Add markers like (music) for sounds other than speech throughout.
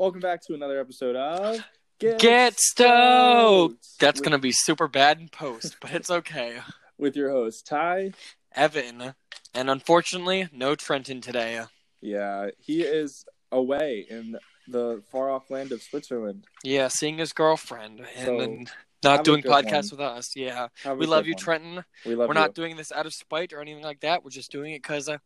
Welcome back to another episode of Get stoked. That's with, gonna be super bad in post, but it's okay. (laughs) with your host Ty. Evan, and unfortunately, no Trenton today. Yeah, he is away in the far off land of Switzerland. Yeah, seeing his girlfriend and So, then not doing podcasts one. with us. Yeah, we love you, one. Trenton. We love We're you. not doing this out of spite or anything like that. We're just doing it because uh,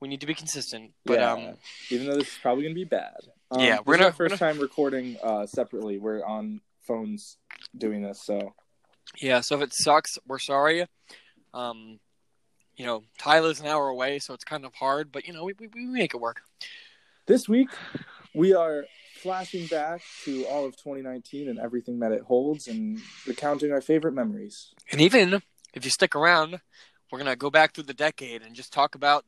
we need to be consistent. But Yeah. um, even though this is probably gonna be bad. Um, Yeah, we're is our gonna- 1st time recording uh, separately. We're on phones doing this, so yeah. So if it sucks, we're sorry. Um, you know, Tyler's an hour away, so it's kind of hard. But you know, we we, we make it work. This week, we are flashing back to all of 2019 and everything that it holds and recounting our favorite memories. And even if you stick around, we're gonna go back through the decade and just talk about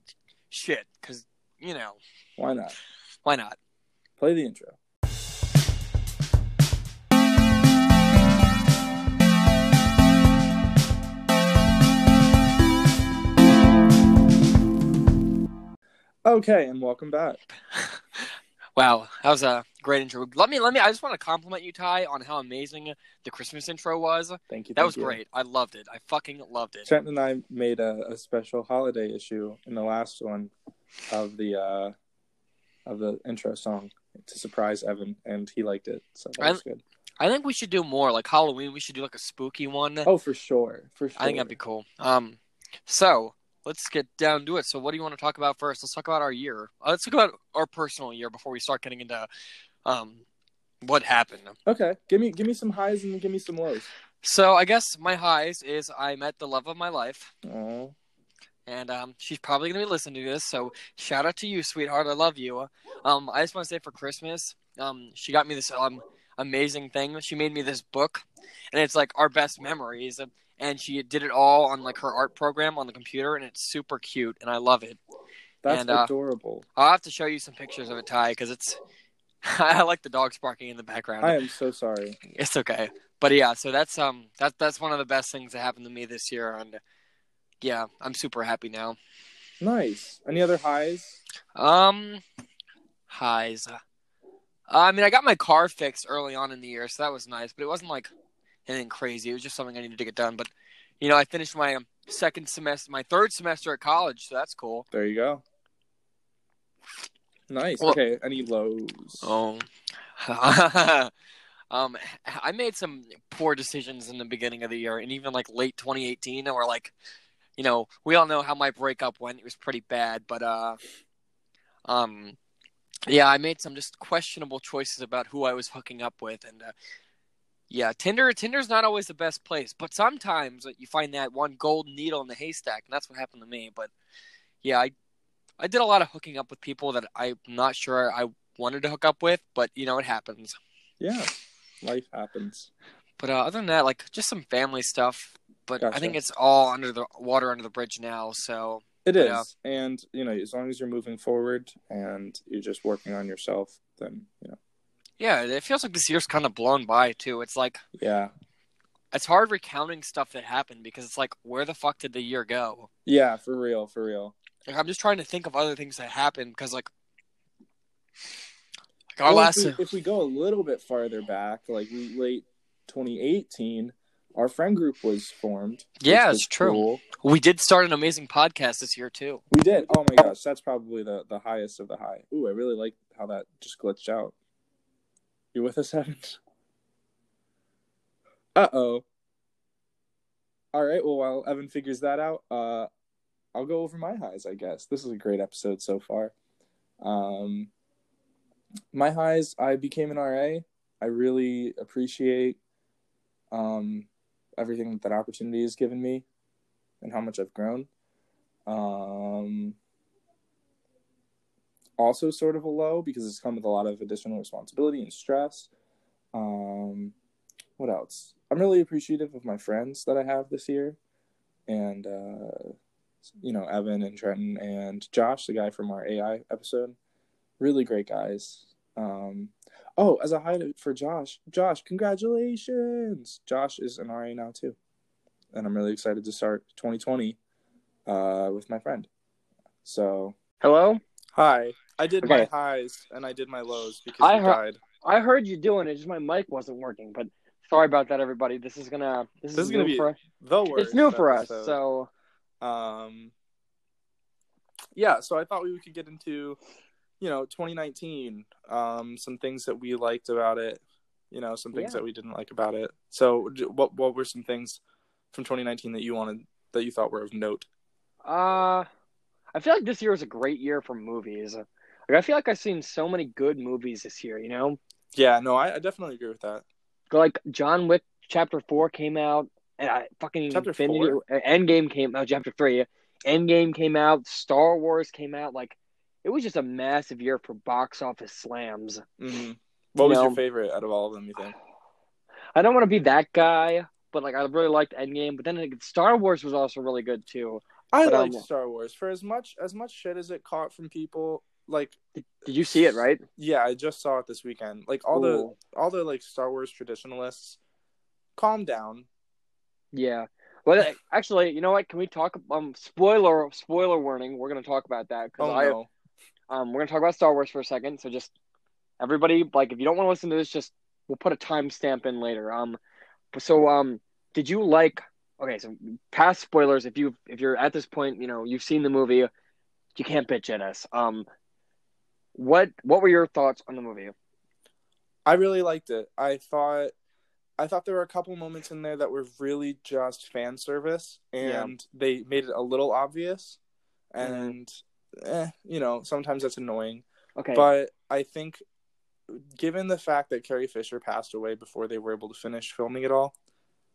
shit. Because you know, Why not? why not? Play the intro. Okay, and welcome back. (laughs) Wow, that was a great intro. Let me let me. I just want to compliment you, Ty, on how amazing the Christmas intro was. Thank you. That thank was you. great. I loved it. I fucking loved it. Trent and I made a, a special holiday issue in the last one of the uh, of the intro song to surprise Evan, and he liked it, so that was good. I think we should do more like Halloween. We should do like a spooky one. Oh, for sure, for sure. I think that'd be cool. Um, so let's get down to it. So, what do you want to talk about first? Let's talk about our year. Uh, let's talk about our personal year before we start getting into um what happened. Okay, give me give me some highs and give me some lows. So, I guess my highs is I met the love of my life. Oh, and um, she's probably gonna be listening to this. So shout out to you, sweetheart. I love you. Um, I just want to say for Christmas, um, she got me this um amazing thing. She made me this book, and it's like our best memories. And she did it all on like her art program on the computer, and it's super cute, and I love it. that's And, uh, adorable. I'll have to show you some pictures of it, Ty, because it's. (laughs) I like the dogs barking in the background. I am so sorry. It's okay, but yeah. So that's um that that's one of the best things that happened to me this year, and yeah, I'm super happy now. Nice. Any other highs? Um, highs. Uh, I mean, I got my car fixed early on in the year, so that was nice. But it wasn't like anything crazy. It was just something I needed to get done. But you know, I finished my second semester, my third semester at college, so that's cool. There you go. Nice. Well- okay. Any lows? Oh. (laughs) um, I made some poor decisions in the beginning of the year, and even like late 2018, or like, you know, we all know how my breakup went. It was pretty bad, but uh, um, yeah, I made some just questionable choices about who I was hooking up with, and uh, yeah, Tinder. Tinder's not always the best place, but sometimes you find that one golden needle in the haystack, and that's what happened to me. But yeah, I I did a lot of hooking up with people that I'm not sure I wanted to hook up with, but you know it happens. Yeah. Life happens. But uh, other than that, like just some family stuff. But I think it's all under the water under the bridge now. So It is, Yeah. and you know, as long as you're moving forward and you're just working on yourself, then you know, yeah, it feels like this year's kind of blown by too. It's like yeah, it's hard recounting stuff that happened because it's like where the fuck did the year go? yeah, for real, for real. Like I'm just trying to think of other things that happened because like. like our Well, last, if, we, if we go a little bit farther back, like late 2018, our friend group was formed. Yeah, it's true. cool. we did start an amazing podcast this year too. We did. Oh my gosh, that's probably the the highest of the high. Ooh, I really like how that just glitched out. You with us, Evan? Uh oh. All right. Well, while Evan figures that out, uh, I'll go over my highs. I guess this is a great episode so far. Um, my highs. I became an RA. I really appreciate um everything that opportunity has given me, and how much I've grown. Um, also, sort of a low because it's come with a lot of additional responsibility and stress. Um, what else? I'm really appreciative of my friends that I have this year, and uh, you know Evan and Trenton and Josh, the guy from our AI episode. Really great guys. Um, oh, as a highlight for Josh, Josh, congratulations! Josh is an RA now too, and I'm really excited to start 2020 uh, with my friend. So, Hello? hi. I did Okay. my highs and I did my lows because I you heard- died. I heard you doing it, just my mic wasn't working. But sorry about that, everybody. This is gonna this, This is gonna new be for The worst. it's new for us. episode. So Um, yeah, so I thought we could get into, you know, 2019, um, some things that we liked about it, you know, some things Yeah. that we didn't like about it. So, what what were some things from 2019 that you wanted that you thought were of note? uh, I feel like this year was a great year for movies. Like I feel like I've seen so many good movies this year. You know, Yeah, no, I, I definitely agree with that. like John Wick Chapter Four came out, and I fucking Chapter Infinity four? uh, Endgame came out. Chapter Three, Endgame came out. Star Wars came out. Like it was just a massive year for box office slams. hmm What was know- your favorite out of all of them? You think? I don't want to be that guy, but like I really liked Endgame. But then like, Star Wars was also really good too. I But, liked um, Star Wars for as much as much shit as it caught from people. Like, Did you see it? Right? yeah, I just saw it this weekend. Like all the all the like Star Wars traditionalists, calm down. Yeah. Well, actually, you know what? Can we talk? Um, spoiler, spoiler warning. We're gonna talk about that because Oh I, no, um, we're gonna talk about Star Wars for a second. So just everybody, like, if you don't want to listen to this, just we'll put a timestamp in later. Um, so um, did you like? Okay, so past spoilers. If you if you're at this point, you know you've seen the movie, you can't bitch at us. Um, what what were your thoughts on the movie? I really liked it. I thought I thought there were a couple moments in there that were really just fan service, Yeah. and they made it a little obvious. Mm-hmm. And eh, you know, sometimes that's annoying. Okay, But I think, given the fact that Carrie Fisher passed away before they were able to finish filming it all,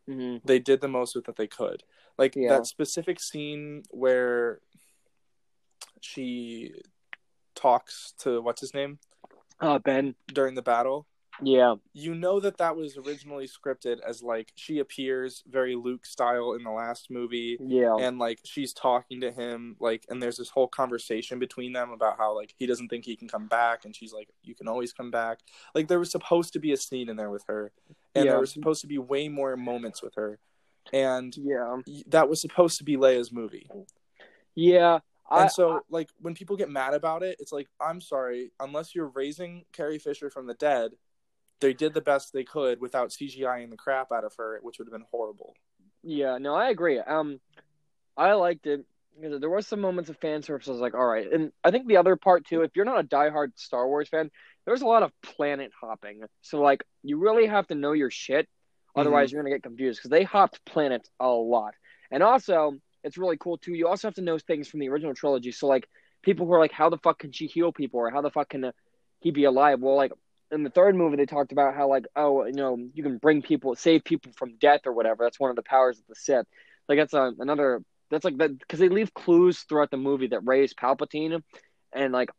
hmm they did the most with that they could. Like Yeah. that specific scene where she talks to what's his name uh, Ben, during the battle. Yeah, You know that that was originally scripted as like she appears very Luke style in the last movie yeah, and like she's talking to him like and there's this whole conversation between them about how like he doesn't think he can come back and she's like you can always come back like there was supposed to be a scene in there with her and Yeah. there was supposed to be way more moments with her and yeah, that was supposed to be Leia's movie yeah. And so like when people get mad about it it's like i'm sorry unless you're raising carrie fisher from the dead they did the best they could without cgiing the crap out of her which would have been horrible Yeah, no, I agree. Um, I liked it there was some moments of fan service. I was like, all right, and I think the other part too. If you're not a diehard Star Wars fan, there's a lot of planet hopping. So like, you really have to know your shit, otherwise you're gonna get confused because they hopped planets a lot. And also, it's really cool too. You also have to know things from the original trilogy. So like, people who are like, how the fuck can she heal people, or how the fuck can he be alive? Well, like. In the third movie, they talked about how, like, oh, you know, you can bring people, save people from death or whatever. That's one of the powers of the Sith like that's a, another that's like that because they leave clues throughout the movie that Rey is Palpatine, and like,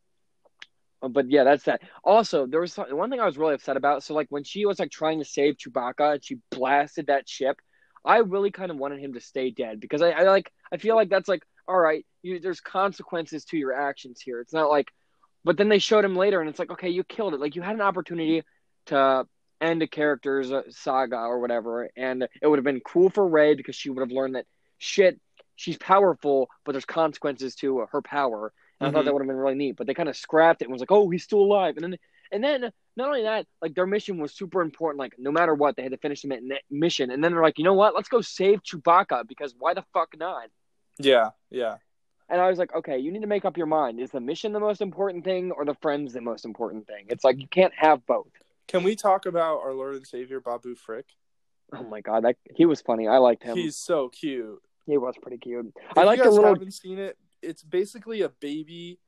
uh, but yeah, that's that. Also, there was some, one thing I was really upset about. So like when she was like trying to save Chewbacca and she blasted that ship, I really kind of wanted him to stay dead because I, I like I feel like that's like all right, you there's consequences to your actions here. It's not like, but then they showed him later and it's like okay, you killed it. Like you had an opportunity to end a character's uh, saga or whatever, and it would have been cool for Rey because she would have learned that shit, she's powerful, but there's consequences to her power. And I thought Mhm. that would have been really neat, but they kind of scrapped it and was like, "Oh, he's still alive." And then, and then not only that, like their mission was super important. Like no matter what, they had to finish the mission. And then they're like, "You know what? Let's go save Chewbacca because why the fuck not?" yeah yeah And I was like, "Okay, you need to make up your mind. Is the mission the most important thing, or the friends the most important thing?" It's like you can't have both. can we talk about our lord and savior babu frick Oh my god, that he was funny. I liked him. he's so cute he was pretty cute. If I like you the guys little haven't seen it, it's basically a baby,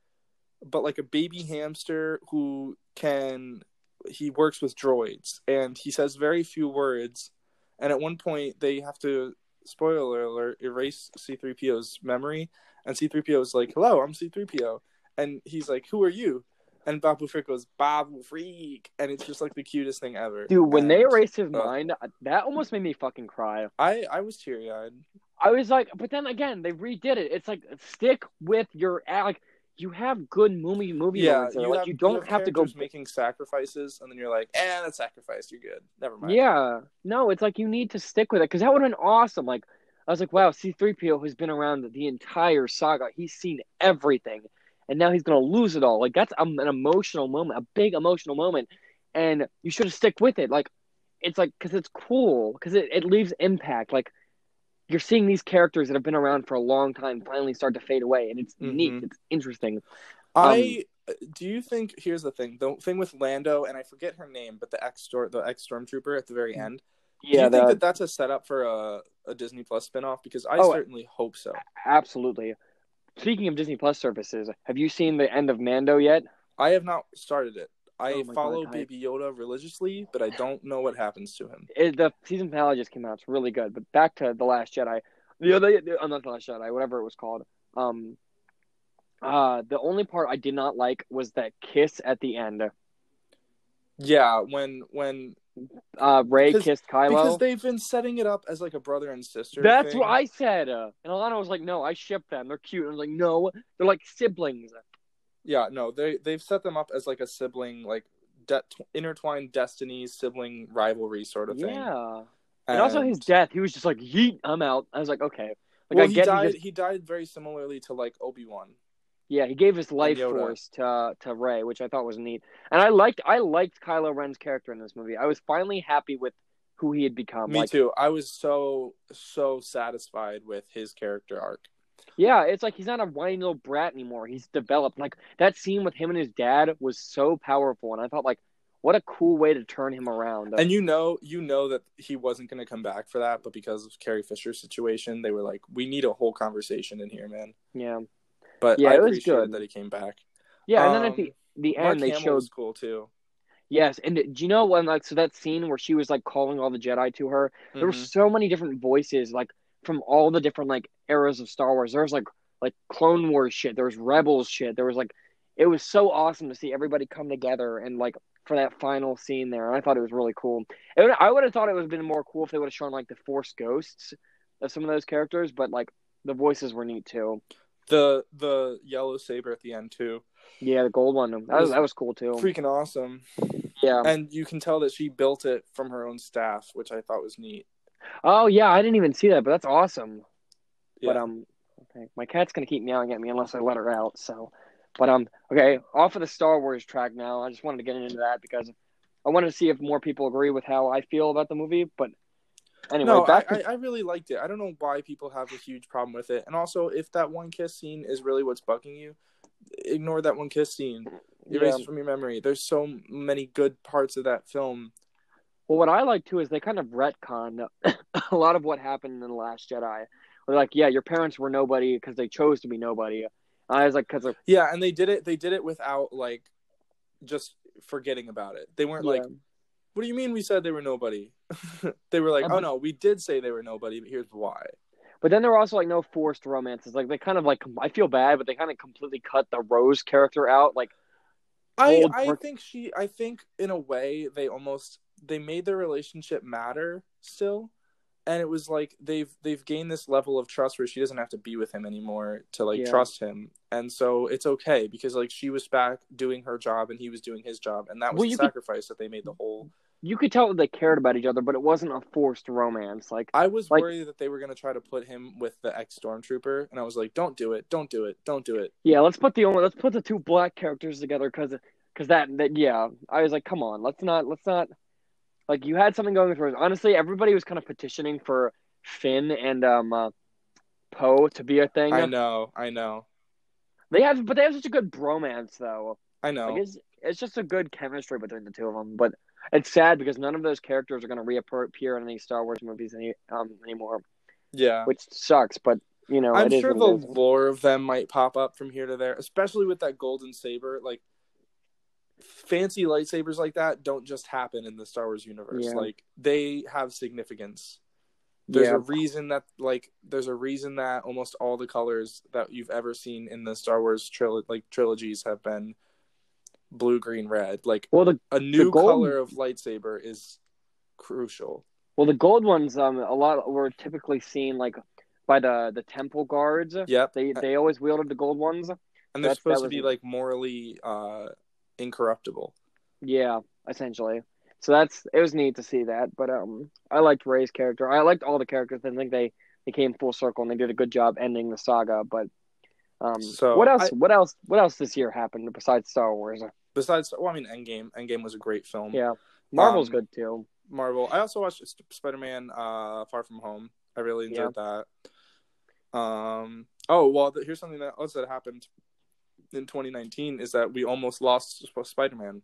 but like a baby hamster who can. He works with droids, and he says very few words. And at one point, they have to spoiler alert erase C-3PO's memory, and C-3PO is like, "Hello, I'm C-3PO," and he's like, "Who are you?" And Babu Frick goes, "Babu Frick," and it's just like the cutest thing ever. dude. When they And erased his uh, mind, that almost made me fucking cry. I I was teary eyed. I was like, but then again, they redid it. It's like stick with your like. You have good movie movie Yeah, moments there. you like have, you don't have, to go. making sacrifices, and then you're like, "Eh, that's sacrifice. You're good. Never mind." Yeah, no, it's like you need to stick with it because that would have been awesome. Like I was like, wow, C three PO has been around the entire saga. He's seen everything, and now he's gonna lose it all. Like that's um, an emotional moment, a big emotional moment, and you should have stick with it. Like it's like because it's cool because it, it leaves impact. Like you're seeing these characters that have been around for a long time finally start to fade away, and it's Mhm. neat. It's interesting. I do you think here's the thing the thing with Lando and I forget her name but the ex the ex stormtrooper at the very end do Yeah, you think that that's a setup for a, a Disney Plus spinoff because I Oh, certainly hope so absolutely. Speaking of Disney Plus services, have you seen the end of Mando yet? I have not started it I Oh follow God, Baby Yoda religiously but I don't know what happens to him It, the season finale just came out. It's really good. But back to the Last Jedi. The other, the, uh, not the Last Jedi, whatever it was called. Um, uh, the only part I did not like was that kiss at the end. yeah when when Uh, Rey kissed Kylo. because they've been setting it up as like a brother and sister That's thing. what I said. Uh, and Alana was like, "No, I ship them. They're cute." And I was like, "No, they're like siblings." yeah no they they've set them up as like a sibling like de- intertwined destinies sibling rivalry sort of thing Yeah. And, also his death, he was just like, "Yeet, I'm out." I was like, "Okay." Like well, I he get died. he He, died very similarly to like Obi Wan. Yeah, he gave his life force to to Rey, which I thought was neat. And I liked I liked Kylo Ren's character in this movie. I was finally happy with who he had become. Me like, too. I was so so satisfied with his character arc. Yeah, it's like he's not a whiny little brat anymore. He's developed. Like that scene with him and his dad was so powerful, and I thought like, what a cool way to turn him around. And you know, you know that he wasn't going to come back for that, but because of Carrie Fisher's situation, they were like, "We need a whole conversation in here, man." yeah, But Yeah, I it was good. that he came back. yeah. And then at Um, the the Mark end, they Hamill showed was cool too. yes. And do you know when like so that scene where she was like calling all the Jedi to her? There were Mhm. so many different voices like from all the different like eras of Star Wars. There was like like Clone Wars shit. There was Rebels shit. There was like it was so awesome to see everybody come together and like for that final scene there. And I thought it was really cool. It would, I would have thought it would have been more cool if they would have shown like the Force ghosts of some of those characters, but like the voices were neat too. The the yellow saber at the end too. Yeah, the gold one. That was that was cool too. Freaking awesome. Yeah. And you can tell that she built it from her own staff, which I thought was neat. Oh yeah, I didn't even see that, but that's awesome. Yeah. But um, okay, my cat's gonna keep meowing at me unless I let her out. So, but um, okay, off of the Star Wars track now. I just wanted to get into that because I wanted to see if more people agree with how I feel about the movie. But anyway, no, I, back I, I really liked it. I don't know why people have a huge problem with it. And also, if that one kiss scene is really what's bugging you, ignore that one kiss scene. Erase yeah. it from your memory. There's so many good parts of that film. Well, what I like too is they kind of retcon (coughs) a lot of what happened in the Last Jedi. They're like, yeah, your parents were nobody because they chose to be nobody. And I was like, because of Yeah, and they did it. They did it without like just forgetting about it. They weren't like, "What do you mean we said they were nobody?" (laughs) they were like, "Oh no, we did say they were nobody, but here's why." But then there were also like no forced romances. Like they kind of like I feel bad, but they kind of completely cut the Rose character out. Like I I think she I think in a way they almost they made their relationship matter still. And it was like they've they've gained this level of trust where she doesn't have to be with him anymore to like Yeah. trust him. And so it's okay because like she was back doing her job and he was doing his job and that was Well, the you could- sacrifice that they made the whole you could tell that they cared about each other, but it wasn't a forced romance. Like I was Like- worried that they were gonna try to put him with the ex stormtrooper and I was like, Don't do it, don't do it, don't do it. yeah, let's put the only let's put the two black characters together because because that that yeah, I was like, come on, let's not let's not like you had something going for Rose. Honestly, everybody was kind of petitioning for Finn and um uh, Poe to be a thing. I know, I know. They have, but they have such a good bromance though. I know. Like it's it's just a good chemistry between the two of them. But it's sad because none of those characters are going to reappear in any Star Wars movies any um anymore, yeah. which sucks. But you know, I'm it is sure the lore of them might pop up from here to there, especially with that golden saber. Like fancy lightsabers like that don't just happen in the Star Wars universe. Yeah. Like they have significance. There's Yeah. a reason that like there's a reason that almost all the colors that you've ever seen in the Star Wars tril- like trilogies have been blue, green, red. Like Well, the a new gold- color of lightsaber is crucial. well the gold ones um a lot were typically seen like by the the temple guards. Yep. They they always wielded the gold ones. and they're that- supposed that to be like morally uh incorruptible. Yeah, essentially. So that's it was neat to see that. But um, I liked Rey's character. I liked all the characters. I think they they came full circle and they did a good job ending the saga. But Um, So, what else? I- what else? What else this year happened besides Star Wars? Besides, well, I mean, Endgame. Endgame was a great film. Yeah, Marvel's Um, good too. Marvel. I also watched Spider Man uh, Far From Home. I really enjoyed that. Um. Oh well, here's something that else that happened in 2019 is that we almost lost Spider Man.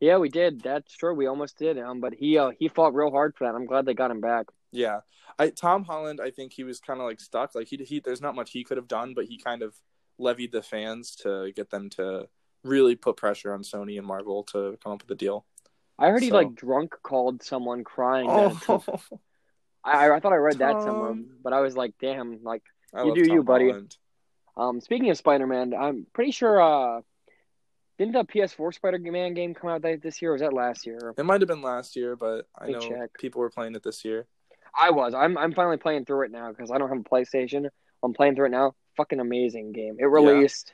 Yeah, we did. That's true. We almost did. Um, but he uh, he fought real hard for that. I'm glad they got him back. Yeah, I Tom Holland. I think he was kind of like stuck. Like he he. There's not much he could have done, but he kind of levied the fans to get them to really put pressure on Sony and Marvel to come up with a deal. I heard he like drunk called someone crying. (laughs) that- I I thought I read that somewhere, but I was like, damn. Like, I You do Tom you, buddy. Holland. um, speaking of Spider Man, I'm pretty sure. Uh, didn't the PS4 Spider Man game come out this year? or was that last year? It might have been last year, but I know check. people were playing it this year. I was. I'm I'm finally playing through it now because I don't have a PlayStation. I'm playing through it now. Fucking amazing game. It released.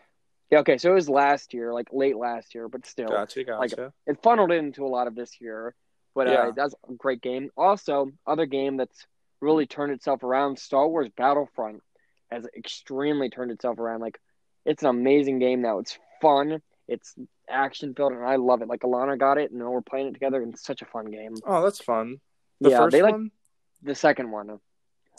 Yeah. okay, so it was last year, like late last year, but still, Gotcha, like- gotcha. it funneled into a lot of this year. But uh, Yeah. that's a great game. Also, other game that's really turned itself around, Star Wars Battlefront has extremely turned itself around. Like, it's an amazing game now. It's fun. It's action filled, and I love it. Like Alana got it, and we're playing it together, and it's such a fun game. oh, that's fun. The yeah, first they like one? The second one,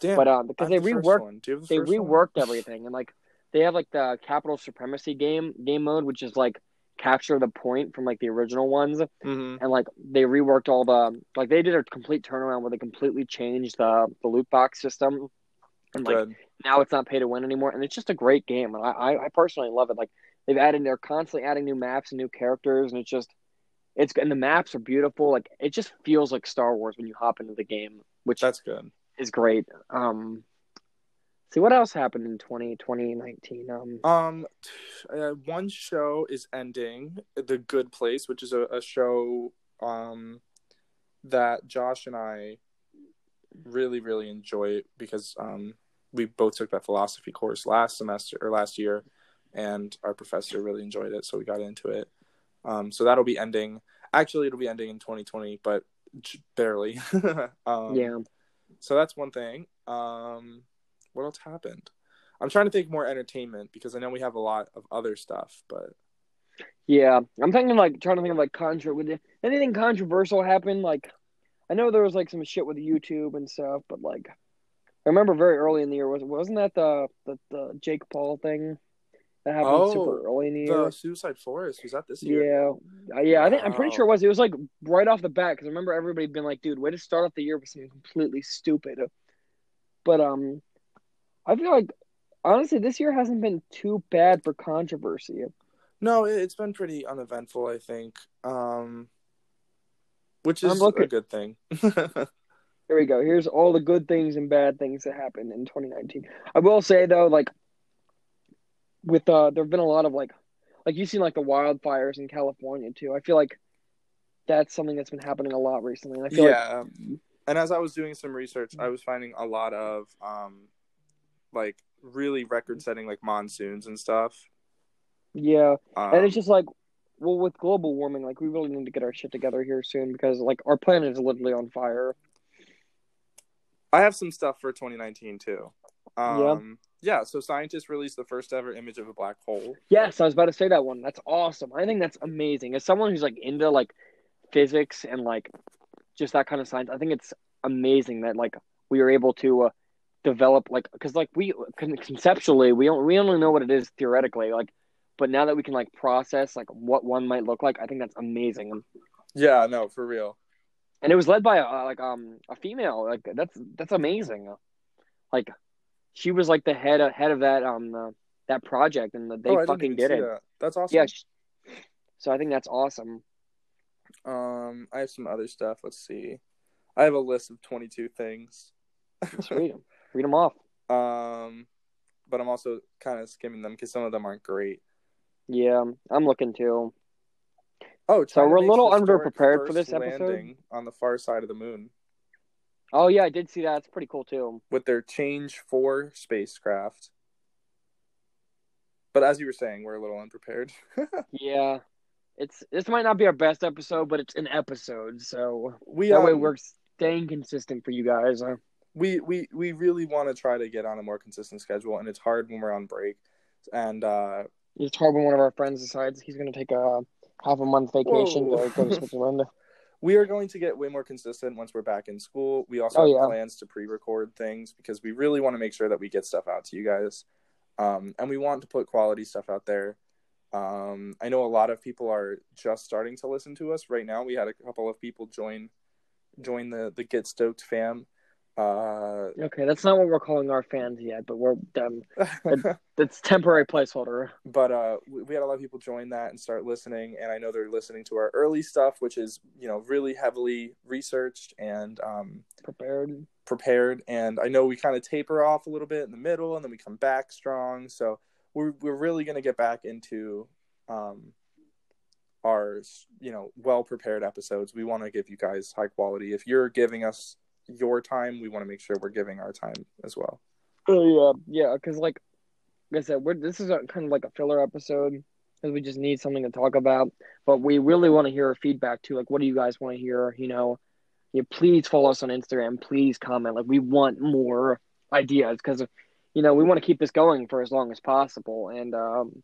Damn. but uh, because they the reworked one. Do you have the they first one? reworked everything and like they have like the capital supremacy game game mode which is like capture the point from like the original ones Mhm. and like they reworked all the like they did a complete turnaround where they completely changed the the loot box system and like Good. now it's not pay to win anymore and it's just a great game and I, I I personally love it like they've added they're constantly adding new maps and new characters and it's just it's and the maps are beautiful like it just feels like Star Wars when you hop into the game which That's good. is great um see what else happened in 20, 2019 um Um, uh, one show is ending, The Good Place, which is a, a show um that Josh and I really really enjoy because um we both took that philosophy course last semester or last year, and our professor really enjoyed it, so we got into it. Um, so that'll be ending. Actually, it'll be ending in 2020, but barely. (laughs) um, yeah So that's one thing. Um, what else happened? I'm trying to think more entertainment because I know we have a lot of other stuff, but Yeah, I'm thinking like trying to think of like contra. Would anything controversial happen? Like, I know there was like some shit with YouTube and stuff, but like, I remember very early in the year was wasn't that the the, the Jake Paul thing that happened Oh, super early in the year? the Suicide Forest was that this year? Yeah, yeah. I think I'm pretty sure it was. It was like right off the bat because I remember everybody being like, "Dude, way to start off the year with something completely stupid." But um, I feel like honestly, this year hasn't been too bad for controversy. No, it, it's been pretty uneventful. I think, um, which is a good thing. (laughs) Here we go. Here's all the good things and bad things that happened in 2019. I will say though, like with uh, there've been a lot of like, like you've seen like the wildfires in California too. I feel like that's something that's been happening a lot recently. And I feel like yeah, and as I was doing some research, I was finding a lot of um, like really record-setting like monsoons and stuff. yeah, Um, and it's just like, well, with global warming, like we really need to get our shit together here soon because like our planet is literally on fire. I have some stuff for 2019 too. Um, yeah. Yeah, so scientists released the first ever image of a black hole. Yes, I was about to say that one. That's awesome. I think that's amazing. As someone who's like into like physics and like just that kind of science, I think it's amazing that like we were able to uh, develop like because like we conceptually we don't we only know what it is theoretically like, but now that we can like process like what one might look like, I think that's amazing. Yeah. No, for real. And it was led by a, like um a female. Like that's that's amazing. Like she was like the head head of that um uh, that project, and they oh, fucking did it. that. That's awesome. Yeah. sh- So I think that's awesome. Um, I have some other stuff. Let's see. I have a list of 22 things. Let's (laughs) read them. Read them off. Um, but I'm also kind of skimming them because some of them aren't great. Yeah, I'm looking too. Oh, So we're a little underprepared for this episode? on the far side of the moon Oh yeah, I did see that. It's pretty cool too. with their Chang'e Four spacecraft. But as you were saying, we're a little unprepared. (laughs) Yeah, it's this might not be our best episode, but it's an episode, so we that um, way we're staying consistent for you guys. Uh, we we we really want to try to get on a more consistent schedule, and it's hard when we're on break. and uh, It's hard when one of our friends decides he's going to take a half a month vacation Whoa. to go to Switzerland. (laughs) we are going to get way more consistent once we're back in school. We also Oh, have yeah. plans to pre-record things because we really want to make sure that we get stuff out to you guys, um, and we want to put quality stuff out there. Um, I know a lot of people are just starting to listen to us right now. We had a couple of people join join the the Get Stoked fam. Uh, Okay, that's not what we're calling our fans yet, but we're um, (laughs) that's temporary placeholder. but uh, we we had a lot of people join that and start listening, and I know they're listening to our early stuff, which is you know really heavily researched and um, Prepared. prepared. And I know we kind of taper off a little bit in the middle, and then we come back strong. So we're we're really gonna get back into um, our you know well prepared episodes. We want to give you guys high quality. If you're giving us your time, we want to make sure we're giving our time as well. Oh yeah, yeah. Because like, like I said, we're, this is a, kind of like a filler episode because we just need something to talk about. But we really want to hear feedback too. Like, what do you guys want to hear? You know, yeah, please follow us on Instagram. Please comment. Like, we want more ideas because you know we want to keep this going for as long as possible. And um,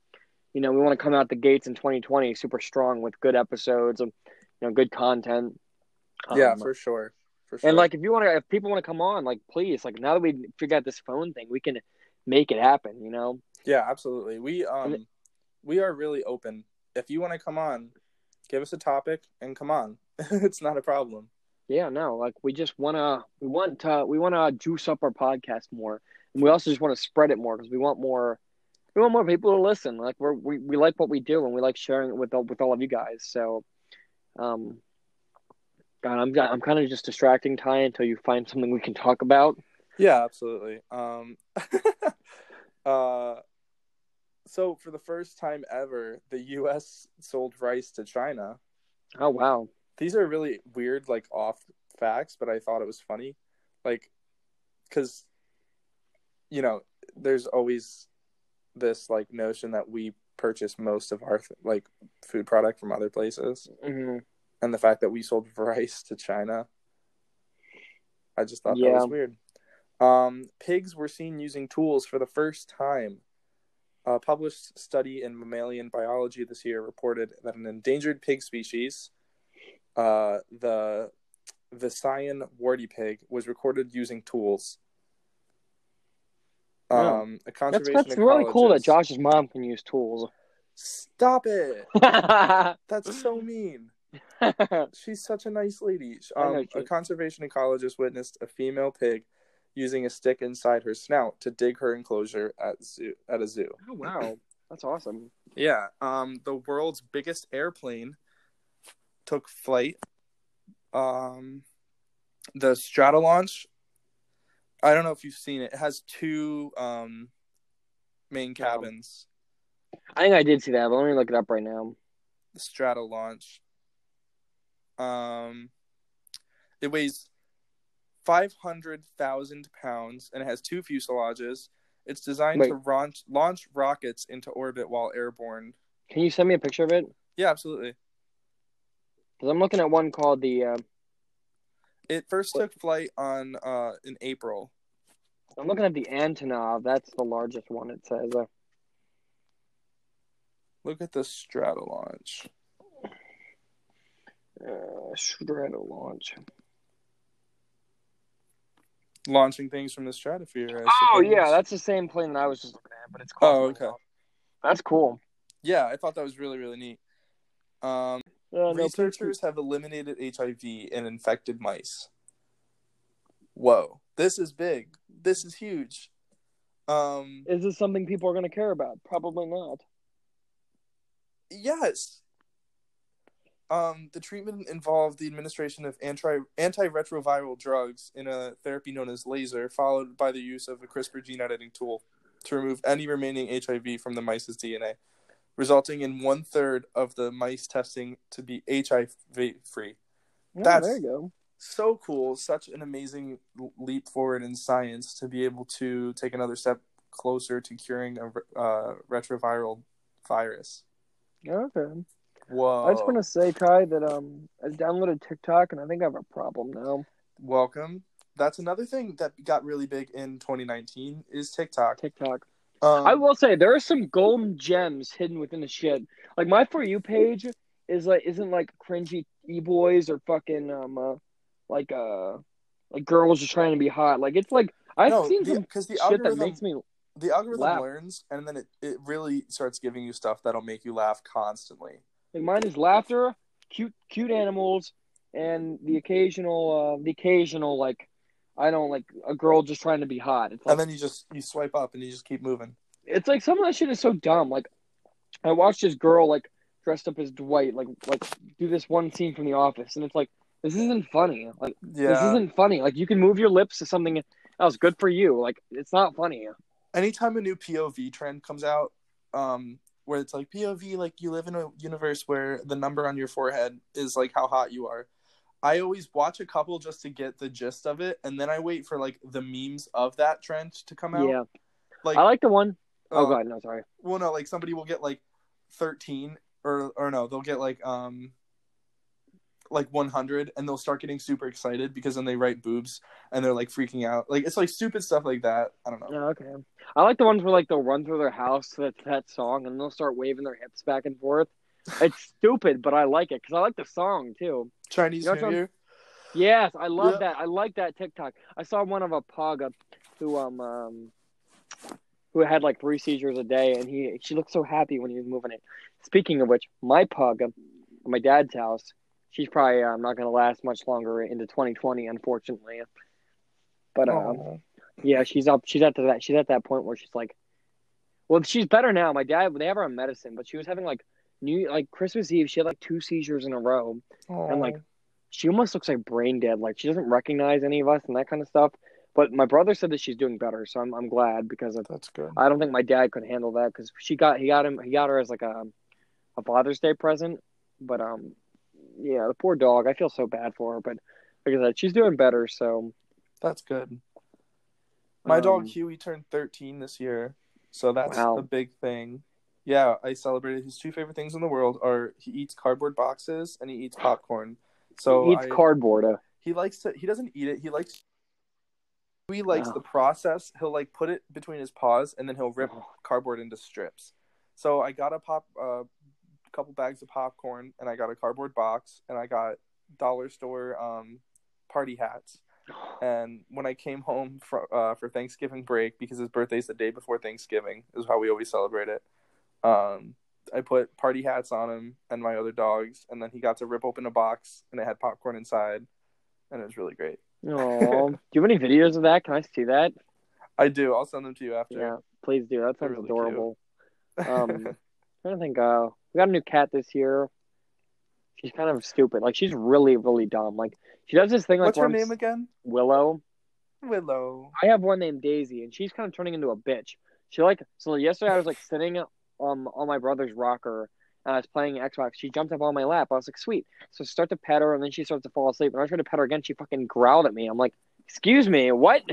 you know, we want to come out the gates in 2020 super strong with good episodes and you know good content. yeah, Um, for sure. Sure. and like, if you want to, if people want to come on, like, please, like, now that we figured out this phone thing, we can make it happen. You know? Yeah, absolutely. We um we are really open. If you want to come on, give us a topic and come on. (laughs) it's not a problem. Yeah, no, like, we just wanna, we want to, we want to juice up our podcast more, and we also just want to spread it more because we want more, we want more people to listen. Like, we're we, we like what we do, and we like sharing it with all, with all of you guys. So, um. God, I'm I'm kind of just distracting Ty until you find something we can talk about. Yeah, absolutely. Um (laughs) uh so for the first time ever, the US sold rice to China. Oh wow, These are really weird like off facts, but I thought it was funny. Like cuz you know, there's always this like notion that we purchase most of our like food product from other places. hmm and the fact that we sold (laughs) rice to China. I just thought that was weird. Um, pigs were seen using tools for the first time. A published study in mammalian biology this year reported that an endangered pig species, uh, the Visayan warty pig, was recorded using tools. Um, a that's conservation that's really cool that Josh's mom can use tools. Stop it! (laughs) That's so mean. (laughs) She's such a nice lady. Know Um, a conservation ecologist witnessed a female pig using a stick inside her snout to dig her enclosure at zoo at a zoo. Oh wow, that's awesome. Yeah. Um, the world's biggest airplane took flight. Um, the Stratolaunch. I don't know if you've seen it. It has two um main cabins. I think I did see that, but let me look it up right now. the Stratolaunch. Um, it weighs five hundred thousand pounds and it has two fuselages. It's designed Wait. to launch launch rockets into orbit while airborne. Can you send me a picture of it? Yeah, absolutely. Because I'm looking at one called the. Uh, It first What- took flight on uh in April. I'm looking at the Antonov. That's the largest one. It says. Uh, Look at the Strata launch. uh, Stratolaunch. Launching things from the stratosphere. Oh yeah, that's the same plane that I was just looking at, but it's called. Oh, okay. That's cool. yeah. I thought that was really really neat. Um, Uh, no, Researchers have eliminated HIV in infected mice. Whoa, this is big. This is huge. Um, Is this something people are going to care about? Probably not. yes. Um, the treatment involved the administration of anti antiretroviral drugs in a therapy known as laser, followed by the use of a CRISPR gene editing tool to remove any remaining HIV from the mice's DNA, resulting in one third of the mice testing to be HIV free. Yeah, That's- there you go. so cool such an amazing leap forward in science to be able to take another step closer to curing a uh, retroviral virus Okay. Whoa I just want to say, Ty, that um, I downloaded TikTok and I think I have a problem now. welcome that's another thing that got really big in 2019 is tiktok TikTok. Um, I will say there are some golden gems hidden within the shit. Like my for you page is like isn't like cringy e boys or fucking um uh, like uh like girls just trying to be hot. Like it's like I've no, seen some because the, shit algorithm that makes me the algorithm laugh. learns, and then it, it really starts giving you stuff that'll make you laugh constantly. Like mine is laughter, cute cute animals, and the occasional uh the occasional like I don't like a girl just trying to be hot. It's like And then you just you swipe up and you just keep moving. it's like some of that shit is so dumb. Like I watched this girl like dressed up as Dwight, like like do this one scene from The Office, and it's like this isn't funny. Like this isn't funny. Like you can move your lips to something else. Good for you. Like it's not funny. Anytime a new POV trend comes out, um, where it's like POV, like you live in a universe where the number on your forehead is like how hot you are. I always watch a couple just to get the gist of it, and then I wait for like the memes of that trend to come out. Yeah, Like, I like the one oh uh, god, no, sorry. well, no, like somebody will get like thirteen, or or no, they'll get like um, like one hundred, and they'll start getting super excited because then they write boobs and they're like freaking out. Like it's like stupid stuff like that. I don't know. Okay. I like the ones where like they'll run through their house to that, that song and they'll start waving their hips back and forth. It's (laughs) stupid, but I like it because I like the song too. Chinese You know New Year. Yes, I love Yeah. that. I like that TikTok. I saw one of a pug who um um who had like three seizures a day, and he she looked so happy when he was moving it. Speaking of which, my pug at my dad's house, she's probably um, not going to last much longer into 2020, unfortunately. But um, yeah, she's up. She's at that. She's at that point where she's like, well, she's better now. My dad, they have her on medicine, but she was having like new like Christmas Eve. She had like two seizures in a row and like she almost looks like brain dead. Like she doesn't recognize any of us and that kind of stuff. But my brother said that she's doing better, so I'm I'm glad because of, that's good. I don't think my dad could handle that because she got he got him he got her as like a a Father's Day present. But um, yeah, the poor dog. I feel so bad for her, but like I said, she's doing better. So That's good. My um, dog Huey turned 13 this year, so that's Wow. a big thing. Yeah, I celebrated his two favorite things in the world are he eats cardboard boxes and he eats popcorn. So he eats I- cardboard. Uh, he likes to he doesn't eat it. He likes he likes Oh. the process. He'll like put it between his paws and then he'll rip Oh. cardboard into strips. So I got a pop a couple bags of popcorn and I got a cardboard box and I got dollar store um party hats. (sighs) And when I came home for uh, for Thanksgiving break, because his birthday's the day before Thanksgiving, is how we always celebrate it. Um, I put party hats on him and my other dogs, and then he got to rip open a box, and it had popcorn inside, and it was really great. Oh, (laughs) do you have any videos of that? Can I see that? I do. I'll send them to you Yeah, after. please do. That sounds really adorable. (laughs) Um, I don't think uh we got a new cat this year. She's kind of stupid. Like she's really, really dumb. Like she does this thing like What's her name again? Willow. Willow. I have one named Daisy, and she's kind of turning into a bitch. She like so yesterday I was like sitting um on my brother's rocker and I was playing Xbox. She jumped up on my lap. I was like, sweet. So I start to pet her, and then she starts to fall asleep. And I try to pet her again. She fucking growled at me. I'm like, excuse me, what?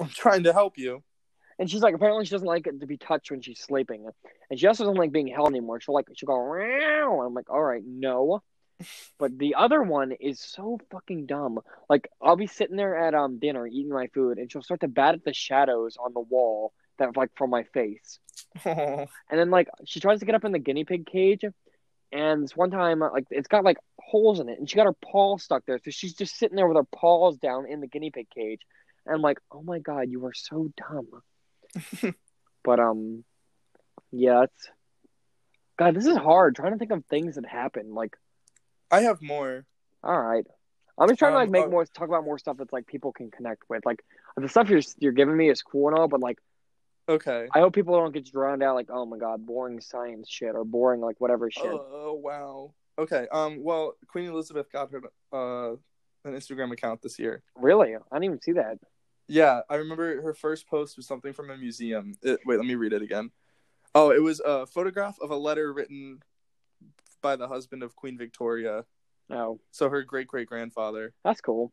I'm trying to help you. And she's like, apparently she doesn't like it to be touched when she's sleeping, and she also doesn't like being held anymore. She'll like she'll go, and I'm like, all right, no. (laughs) But the other one is so fucking dumb. Like I'll be sitting there at um dinner eating my food, and she'll start to bat at the shadows on the wall that like from my face. (laughs) And then like she tries to get up in the guinea pig cage, and this one time like it's got like holes in it, and she got her paw stuck there, so she's just sitting there with her paws down in the guinea pig cage. And I'm like, oh my god, you are so dumb. (laughs) but um, yeah, it's God. This is hard. Trying to think of things that happen. Like, I have more. all right, I'm just trying to like Um, make uh, more talk about more stuff that's like people can connect with. Like the stuff you're you're giving me is cool and all, but like Okay. I hope people don't get drowned out. Like, oh my god, boring science shit or boring like whatever shit. Oh wow. Okay. Um. Well, Queen Elizabeth got her uh an Instagram account this year. Really? I didn't even see that. Yeah, I remember her first post was something from a museum. It, wait, let me read it again. Oh, it was a photograph of a letter written by the husband of Queen Victoria, Oh, so her great great grandfather. that's cool.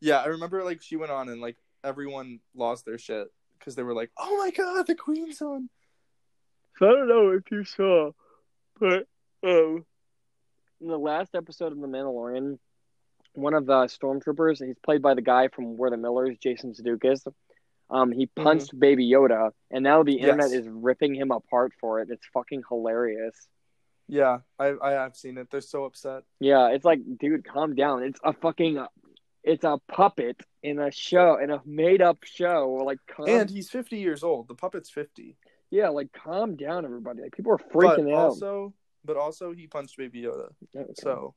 Yeah, I remember like she went on and like everyone lost their shit because they were like, "Oh my god, the Queen's on." So I don't know if you saw, but um, in the last episode of The Mandalorian, one of the stormtroopers, he's played by the guy from We're the Millers, Jason Sudeikis. Um, he punched Baby Yoda, and now the internet Mm-hmm. Yes. is ripping him apart for it. It's fucking hilarious. Yeah, I I have seen it. They're so upset. Yeah, it's like, dude, calm down. It's a fucking, it's a puppet in a show, in a made up show. Like, calm, And he's 50 years old. The puppet's 50. yeah, like calm down, everybody. Like people are But freaking out. also, but also he punched Baby Yoda. Okay, So,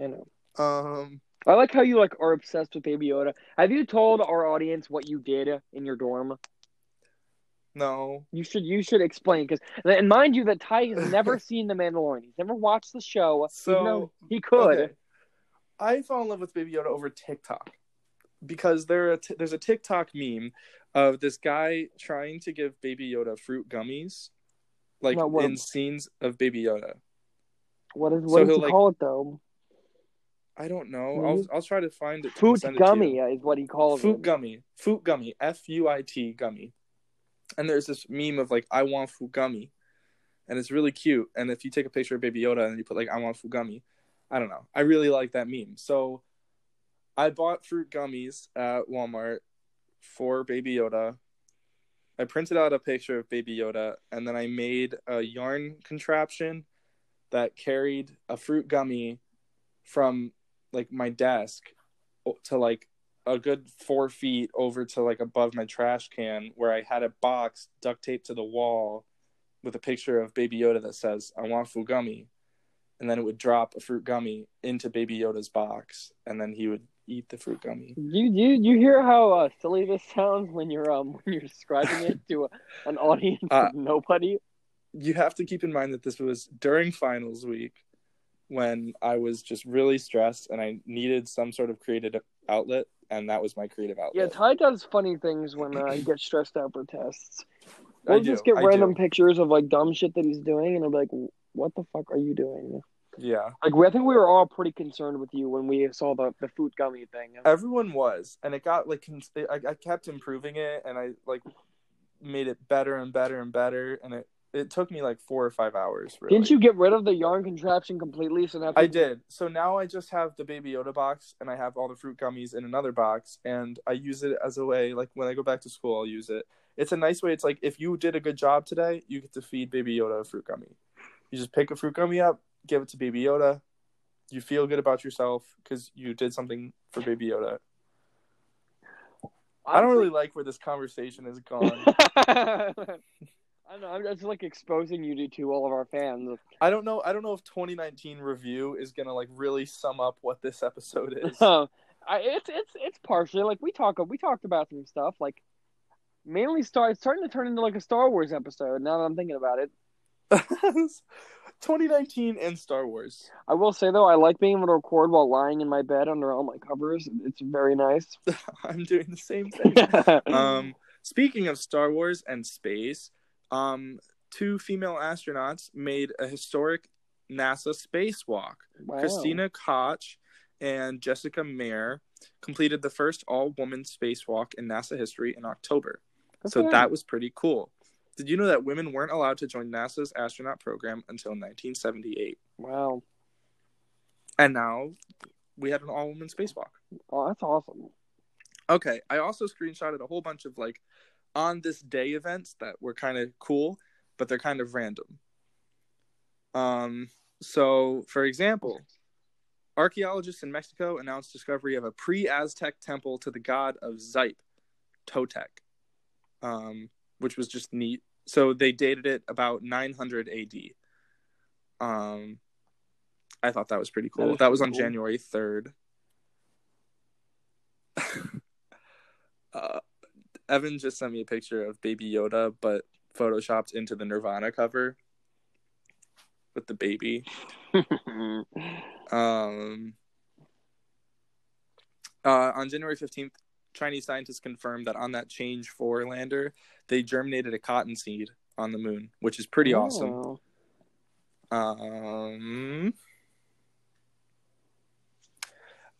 I know. um, I like how you like are obsessed with Baby Yoda. Have you told our audience what you did in your dorm? no. You should you should explain because and mind you that Ty has never (laughs) seen The Mandalorian. He's never watched the show. So, he could. Okay. I fell in love with Baby Yoda over TikTok because there are t- there's a TikTok meme of this guy trying to give Baby Yoda fruit gummies, like No, in scenes of Baby Yoda. What is So what does he'll, he like, call it though? I don't know. I'll I'll try to find it. to gummy you. Uh, is what he calls it. Fruit it. gummy, fruit gummy, F U I T gummy. And there's this meme of like I want fruit gummy, and it's really cute. And if you take a picture of Baby Yoda and you put like I want fruit gummy, I don't know. I really like that meme. So I bought fruit gummies at Walmart for Baby Yoda. I printed out a picture of Baby Yoda, and then I made a yarn contraption that carried a fruit gummy from like my desk to like a good four feet over to like above my trash can where I had a box duct taped to the wall with a picture of Baby Yoda that says, I want fruit gummy. And then it would drop a fruit gummy into Baby Yoda's box and then he would eat the fruit gummy. You you you hear how uh, silly this sounds when you're um (laughs) when you're describing it to a, an audience Uh, of nobody. You have to keep in mind that this was during finals week when I was just really stressed and I needed some sort of creative outlet and that was my creative outlet. Yeah. Ty does funny things when uh, he gets stressed out for tests. I We'll do, just get I random do. pictures of like dumb shit that he's doing, and I'm like, "What the fuck are you doing?" Yeah. Like, we, I think we were all pretty concerned with you when we saw the the food gummy thing. everyone was and it got like cons- I, I kept improving it and i like made it better and better and better and it it took me like four or five hours really. Didn't you get rid of the yarn contraption completely? So now i did so now i just have the baby yoda box and i have all the fruit gummies in another box and i use it as a way like when i go back to school i'll use it it's a nice way it's like if you did a good job today you get to feed baby yoda a fruit gummy you just pick a fruit gummy up give it to baby yoda you feel good about yourself because you did something for baby yoda I don't really like where this conversation has gone. (laughs) I don't know. I'm just like exposing you to, to all of our fans. I don't know. I don't know if 2019 review is gonna like really sum up what this episode is. (laughs) I, it's it's it's partially like we talk we talked about some stuff like mainly start it's starting to turn into like a Star Wars episode. Now that I'm thinking about it, (laughs) 2019 and Star Wars. I will say though I like being able to record while lying in my bed under all my covers. It's very nice. (laughs) I'm doing the same thing. um, speaking of Star Wars and space, um, two female astronauts made a historic NASA spacewalk. Wow. Christina Koch and Jessica Meir completed the first all-woman spacewalk in NASA history in October. Good So that was pretty cool. Did you know that women weren't allowed to join NASA's astronaut program until 1978? wow. And now we had an all woman spacewalk. Oh, that's awesome. Okay, I also screenshotted a whole bunch of like on this day events that were kind of cool, but they're kind of random. Um, so for example, archaeologists in Mexico announced discovery of a pre-Aztec temple to the god of Xipe, Totec, um, which was just neat. So they dated it about 900 AD. Um, I thought that was pretty cool. That That, is was on cool. January 3rd. (laughs) uh, Evan just sent me a picture of Baby Yoda, but photoshopped into the Nirvana cover with the baby. (laughs) Um, uh, on January 15th, Chinese scientists confirmed that on that Chang'e 4 lander, they germinated a cotton seed on the moon, which is pretty awesome. Oh. Um,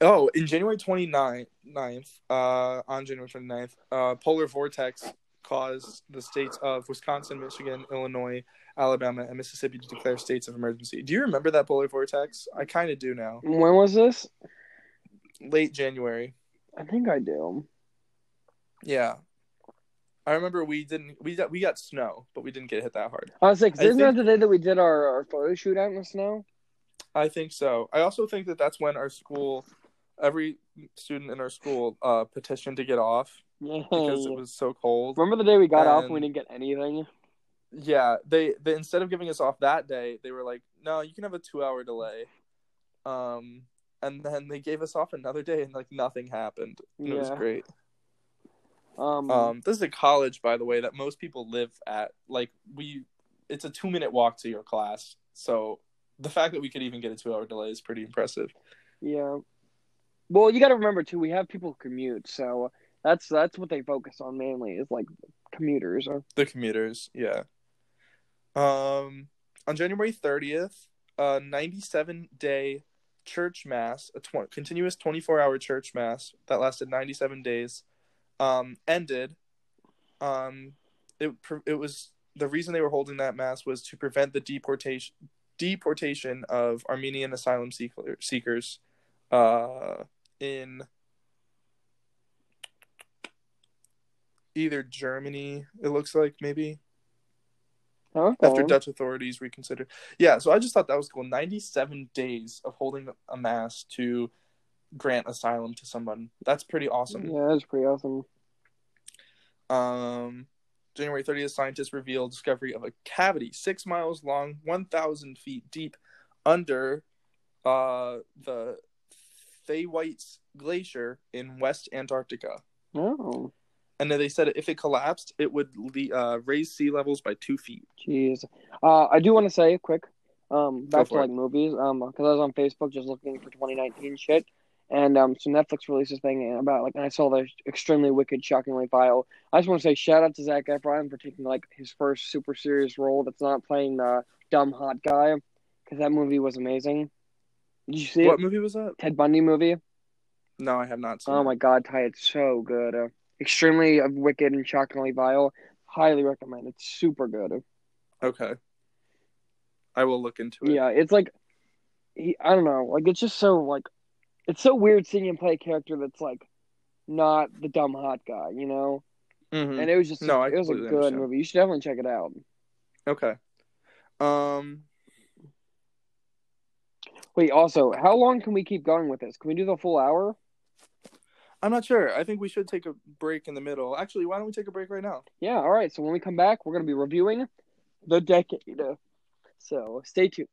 oh, in January 29th, 9th, uh, on January 29th, uh, polar vortex caused the states of Wisconsin, Michigan, Illinois, Alabama, and Mississippi to declare states of emergency. Do you remember that polar vortex? I kind of do now. When was this? Late January. I think I do. Yeah. I remember we didn't we got we got snow, but we didn't get hit that hard. I was like, isn't that the day that we did our, our photo shoot out in the snow? I think so. I also think that that's when our school, every student in our school, uh, petitioned to get off Yeah. because it was so cold. Remember the day we got off and we didn't get anything? Yeah, they they instead of giving us off that day, they were like, "No, you can have a two hour delay." Um, and then they gave us off another day, and like nothing happened. And It was great. Um, Um, this is a college, by the way, that most people live at. Like we, it's a two minute walk to your class. So the fact that we could even get a two hour delay is pretty impressive. yeah. Well, you got to remember too. We have people commute, so that's that's what they focus on mainly is like commuters. Or The commuters, yeah. Um, on January thirtieth, a ninety-seven day church mass, a tw- continuous twenty-four hour church mass that lasted ninety-seven days, um, ended. Um, it it was the reason they were holding that mass was to prevent the deportation deportation of Armenian asylum seeker- seekers, uh, in either Germany. It looks like maybe okay. after Dutch authorities reconsidered. Yeah, so I just thought that was cool. 97 days of holding a mass to grant asylum to someone. That's pretty awesome. yeah, that's pretty awesome. Um, January 30th, scientists revealed discovery of a cavity six miles long, 1,000 feet deep under uh, the Thwaites Glacier in West Antarctica. Oh, And then they said if it collapsed, it would le- uh, raise sea levels by two feet. jeez. Uh, I do want to say quick. Um, back to for like movies. Um, because I was on Facebook just looking for 2019 shit, and um, so Netflix released this thing about like, and I saw the extremely wicked, shockingly vile. I just want to say shout out to Zac Efron for taking like his first super serious role that's not playing the dumb hot guy, because that movie was amazing. Did you see What it? movie was that? Ted Bundy movie. No, I have not seen Oh it. my god, Ty, it's so good. Uh, extremely uh, wicked and shockingly vile. Highly recommend. It's super good. Okay. I will look into it. Yeah, it's like he, I don't know, like it's just so like it's so weird seeing him play a character that's like not the dumb hot guy, you know. Mhm. And it was just No, it was a good understand. movie. You should definitely check it out. Okay. Um. Wait, also, how long can we keep going with this? Can we do the full hour? I'm not sure. I think we should take a break in the middle. Actually, why don't we take a break right now? Yeah, all right. So when we come back, we're gonna be reviewing the decade. So stay tuned.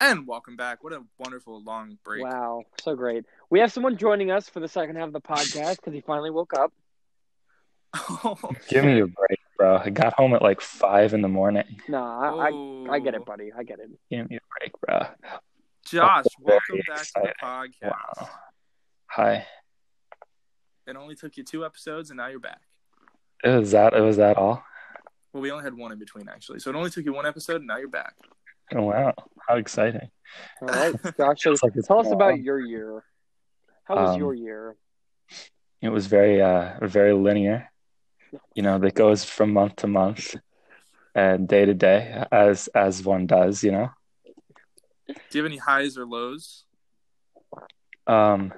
And welcome back. What a wonderful long break. Wow, so great. We have someone joining us for the second half of the podcast because he finally woke up. (laughs) Oh, Give me a break, bro. I got home at like five in the morning. No, I, I, I get it, buddy. I get it. Give me a break, bro. Josh, Oh, welcome back to the podcast. Wow. Hi. It only took you two episodes, and now you're back. It was that. It was that all. Well, we only had one in between, actually. So it only took you one episode, and now you're back. Oh, wow. How exciting. All right, (laughs) Josh. So like tell us been about your year. How was Um, your year? It was very, uh, very linear. You know, that goes from month to month and day to day, as as one does. You know. Do you have any highs or lows? Um.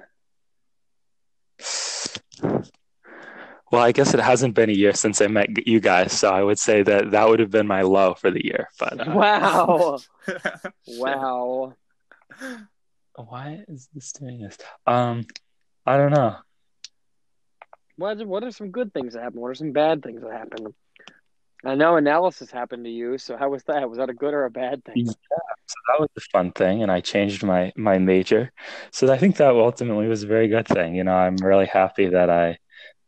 Well, I guess it hasn't been a year since I met you guys, so I would say that that would have been my low for the year. But uh, Wow, (laughs) wow. why is this doing this? Um, I don't know. What are, what are some good things that happened? What are some bad things that happened? I know analysis happened to you. So how was that? Was that a good or a bad thing? Yeah, So that was a fun thing, and I changed my my major. So I think that ultimately was a very good thing. You know, I'm really happy that I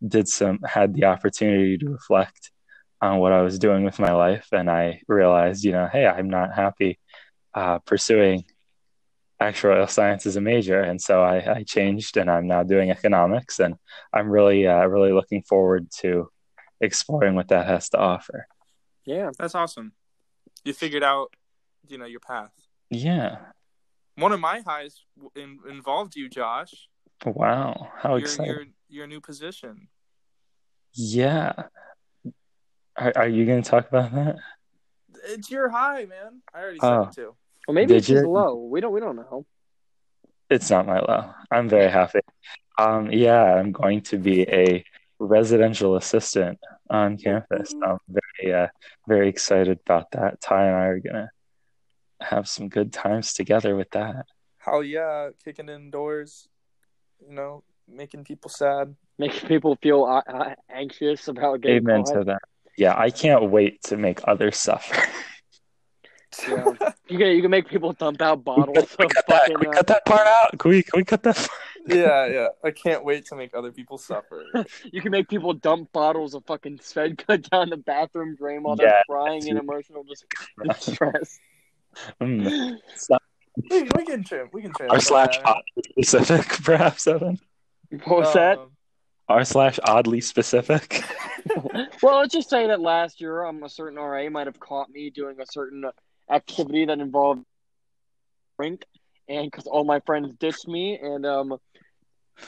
did some had the opportunity to reflect on what I was doing with my life, and I realized, you know, hey, I'm not happy uh, pursuing actuarial science as a major, and so I, I changed, and I'm now doing economics, and I'm really uh, really looking forward to exploring what that has to offer. Yeah. That's awesome. You figured out, you know, your path. Yeah. One of my highs in, involved you, Josh. Wow. How your, exciting. your your new position. Yeah. Are, are you going to talk about that? it's your high, man. I already Oh. said it too. Well, maybe Did it's just you? low. We don't. We don't know. It's not my low. I'm very happy. Um, yeah, I'm going to be a residential assistant on campus. I'm very, uh, very excited about that. Ty and I are gonna have some good times together with that. Hell yeah, kicking indoors, you know, making people sad. Making people feel uh, uh, anxious about getting Amen caught. to that. Yeah, I can't wait to make others suffer. (laughs) Yeah. You can you can make people dump out bottles of we cut that. fucking. Can we uh, cut that part out? Can we? Can we cut that? Yeah, yeah. I can't wait to make other people suffer. (laughs) you can make people dump bottles of fucking Svedka (laughs) down the bathroom drain while Yeah, they're crying in emotional dis- distress. Mm. we, we can trim. We can trim. R slash oddly specific, perhaps Evan. What was that? R slash oddly specific. (laughs) well, let's just say that last year, um, a certain RA might have caught me doing a certain activity that involved drink, and because all my friends ditched me, and um,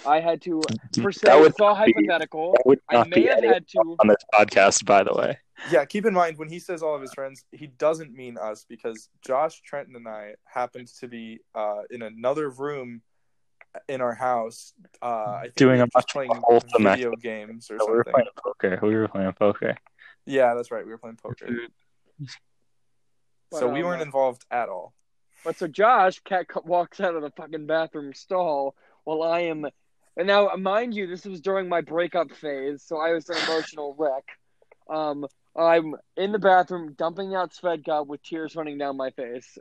I had to. Per se, That would it's all be- hypothetical. That would I may be have had to. on this podcast, by the way. Yeah, keep in mind when he says all of his friends, he doesn't mean us because Josh, Trenton, and I happened to be uh, in another room in our house. Uh, I think Doing we a were much playing more video activity. games or So we were something. playing poker. We were playing poker. Yeah, that's right. We were playing poker, But, so we um, weren't involved at all. But so Josh cat walks out of the fucking bathroom stall while I am, and now mind you, this was during my breakup phase, so I was an emotional (laughs) wreck. Um, I'm in the bathroom dumping out Svedka with tears running down my face,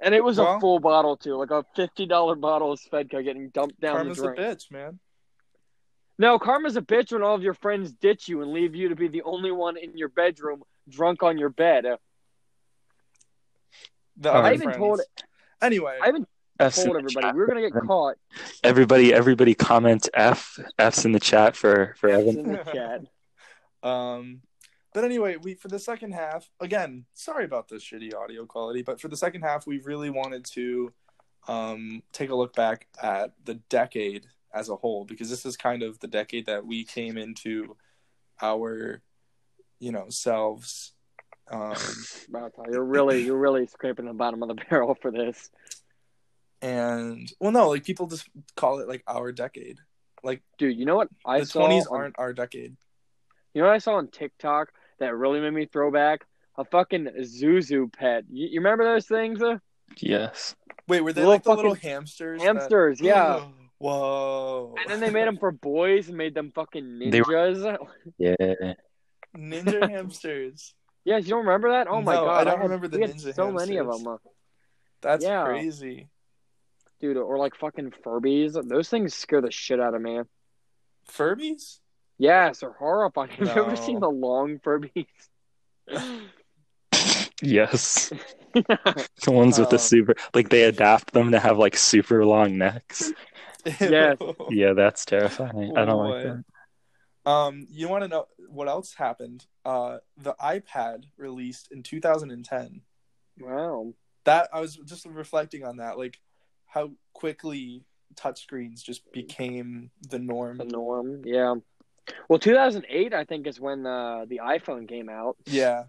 and it was a full bottle too, like a fifty dollar bottle of Svedka getting dumped down Karma's the a bitch, man. No, karma's a bitch when all of your friends ditch you and leave you to be the only one in your bedroom drunk on your bed. The I other even friends. told- Anyway, I haven't F's told everybody chat. we were gonna get caught. Everybody, everybody, comment F. F's in the chat for for It's Evan. in the chat. (laughs) Um, but anyway, we for the second half again. Sorry about the shitty audio quality, but for the second half, we really wanted to um, take a look back at the decade as a whole because this is kind of the decade that we came into our, you know, selves. Um, (laughs) you're really you're really scraping the bottom of the (laughs) barrel for this. and well, no, like people just call it like our decade. Like Dude, you know what I the saw twenties aren't our decade. you know what I saw on TikTok that really made me throw back? A fucking Zhu Zhu pet. You, you remember those things? Uh? Yes. Wait, were they Little like the little fucking hamsters? that- Hamsters, yeah. (gasps) Whoa. And then they made them for boys and made them fucking (laughs) They were- ninjas. (laughs) Yeah. Ninja hamsters. (laughs) Yes, you don't remember that? Oh my No, god, I don't had- remember the we had ninja so many of hamsters. them, That's Yeah. crazy. dude. Or like fucking Furbies. Those things scare the shit out of me. Furbies? Yes, they're horrifying. (laughs) Have you ever seen the long Furbies? (laughs) Yes. (laughs) The ones with the Oh. super, like they adapt them to have like super long necks. Yes. Yeah, that's terrifying. I don't like that. Um, you want to know what else happened? Uh, the iPad released in 2010. wow. That I was just reflecting on that, like how quickly touchscreens just became the norm. the norm. Yeah. Well, 2008, I think, is when uh, the iPhone came out. Yeah,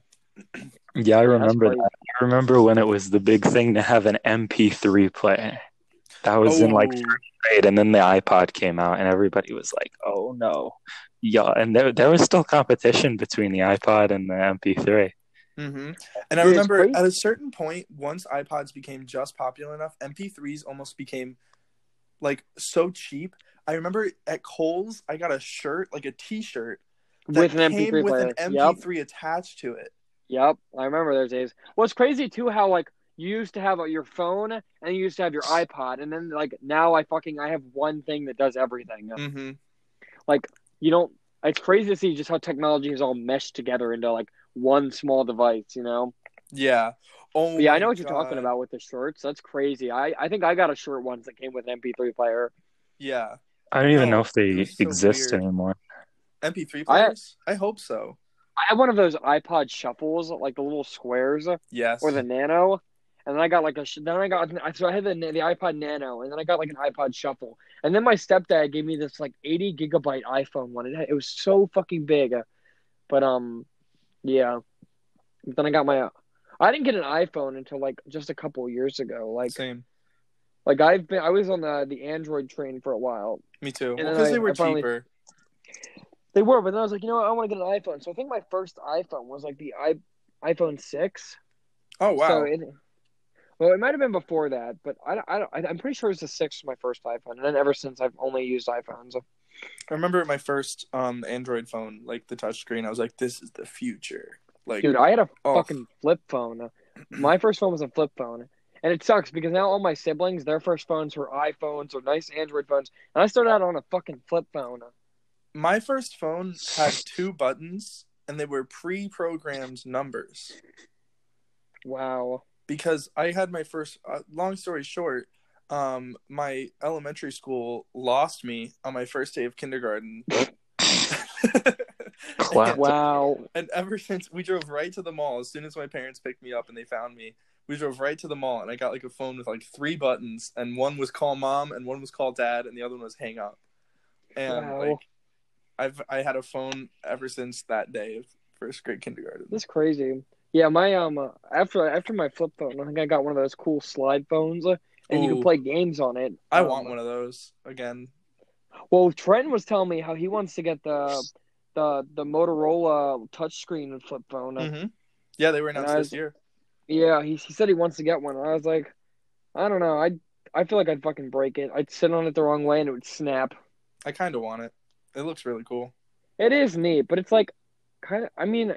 Yeah, I remember crazy. that. I remember when it was the big thing to have an MP3 player. That was in like Oh, grade, and then the iPod came out, and everybody was like, "Oh no!" Yeah, and there there was still competition between the iPod and the MP3. hmm And I Dude, remember at a certain point, once iPods became just popular enough, MP3s almost became like so cheap. I remember at Kohl's, I got a shirt, like a T-shirt, With an came MP3 with player. an MP3 attached to it. Yep. I remember those days. Well, it's crazy, too, how, like, you used to have uh, your phone and you used to have your (sighs) iPod. And then, like, now I fucking, I have one thing that does everything. Mm-hmm. Like you don't, it's crazy to see just how technology is all meshed together into, like, one small device, you know? Yeah. Oh, yeah, I know what you're talking about with the shirts. That's crazy. I, I think I got a shirt once that came with an MP3 player. Yeah, I don't even No, know if they so exist weird. anymore. MP3 players. I, hope so. I have one of those iPod shuffles, like the little squares. Yes. or the Nano, and then I got like a sh- then I got so I had the the iPod Nano, and then I got like an iPod Shuffle, and then my stepdad gave me this like 80 gigabyte iPhone one. It, had- it was so fucking big, but um, yeah, Then I got my. I didn't get an iPhone until like just a couple years ago. Like, Same. Like I've been. I was on the the Android train for a while. Me too. Because I- they were I finally- cheaper. They were, but then I was like, you know what? I want to get an iPhone. So I think my first iPhone was like the i iPhone six. Oh wow. So it, well, it might have been before that, but I, I, don't- I I'm pretty sure it was the six was my first iPhone, and then ever since I've only used iPhones. I remember my first um Android phone, like the touchscreen. I was like, "This is the future." Like, Dude, I had a oh. fucking flip phone. My first phone was a flip phone. And it sucks because now all my siblings, their first phones were iPhones or nice Android phones. And I started out on a fucking flip phone. my first phone had two buttons, and they were pre-programmed numbers. Wow. because I had my first. Uh, long story short, um, my elementary school lost me on my first day of kindergarten. (laughs) Clap. Wow. and ever since we drove right to the mall as soon as my parents picked me up and they found me. We drove right to the mall and I got like a phone with like three buttons and one was call mom and one was call dad and the other one was hang up. And Wow. like I've I had a phone ever since that day of first grade kindergarten. That's crazy. Yeah, my um uh, after after my flip phone, I think I got one of those cool slide phones, uh, and you can play games on it. I Um, want one of those again. Well, Trent was telling me how he wants to get the the the Motorola touchscreen flip phone. hmm Yeah, they were announced I this year. Yeah, he he said he wants to get one. I was like, I don't know. I I feel like I'd fucking break it. I'd sit on it the wrong way and it would snap. I kind of want it. It looks really cool. It is neat, but it's like kind of. I mean,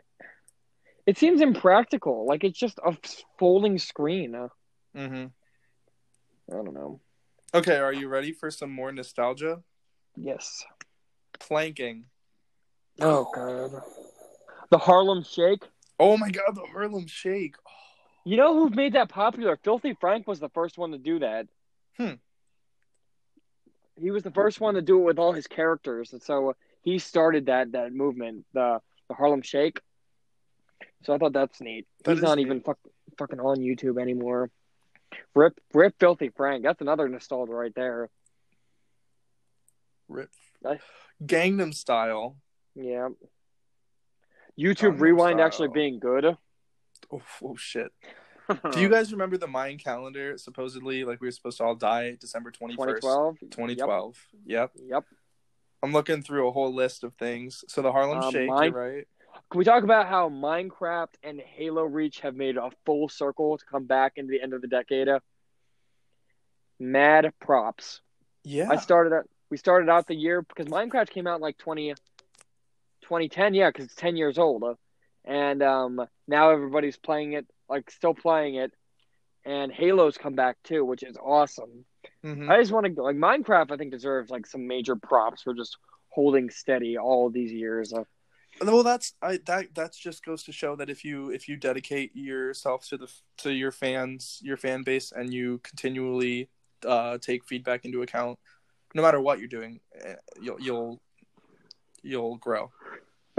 it seems impractical. Like it's just a folding screen. Uh, hmm I don't know. Okay, are you ready for some more nostalgia? Yes. Planking. Oh god. The Harlem Shake. Oh my god, the Harlem Shake. You know who made that popular? Filthy Frank was the first one to do that. Hmm. He was the first one to do it with all his characters, and so he started that that movement, the the Harlem Shake. So I thought that's neat. That He's not neat. even fuck, fucking on YouTube anymore. Rip, rip, Filthy Frank. That's another nostalgia right there. Rip. I- Gangnam Style. Yeah. YouTube Gangnam Rewind Style. actually being good. Oh, oh shit. Do you (laughs) guys remember the Mayan calendar? Supposedly, like we were supposed to all die December 21st, 2012? 2012. Yep. Yep. I'm looking through a whole list of things. So the Harlem Um, Shake, mine- right. Can we talk about how Minecraft and Halo Reach have made a full circle to come back into the end of the decade? Mad props. Yeah. I started out. We started out the year because Minecraft came out in like 20, 2010. Yeah, because it's ten years old, uh, and um, now everybody's playing it, like still playing it, and Halo's come back too, which is awesome. Mhm. I just want to like Minecraft. I think deserves like some major props for just holding steady all these years. Uh, Well, that's I that that just goes to show that if you if you dedicate yourself to the to your fans, your fan base, and you continually uh, take feedback into account, no matter what you're doing, eh, you'll you'll you'll grow.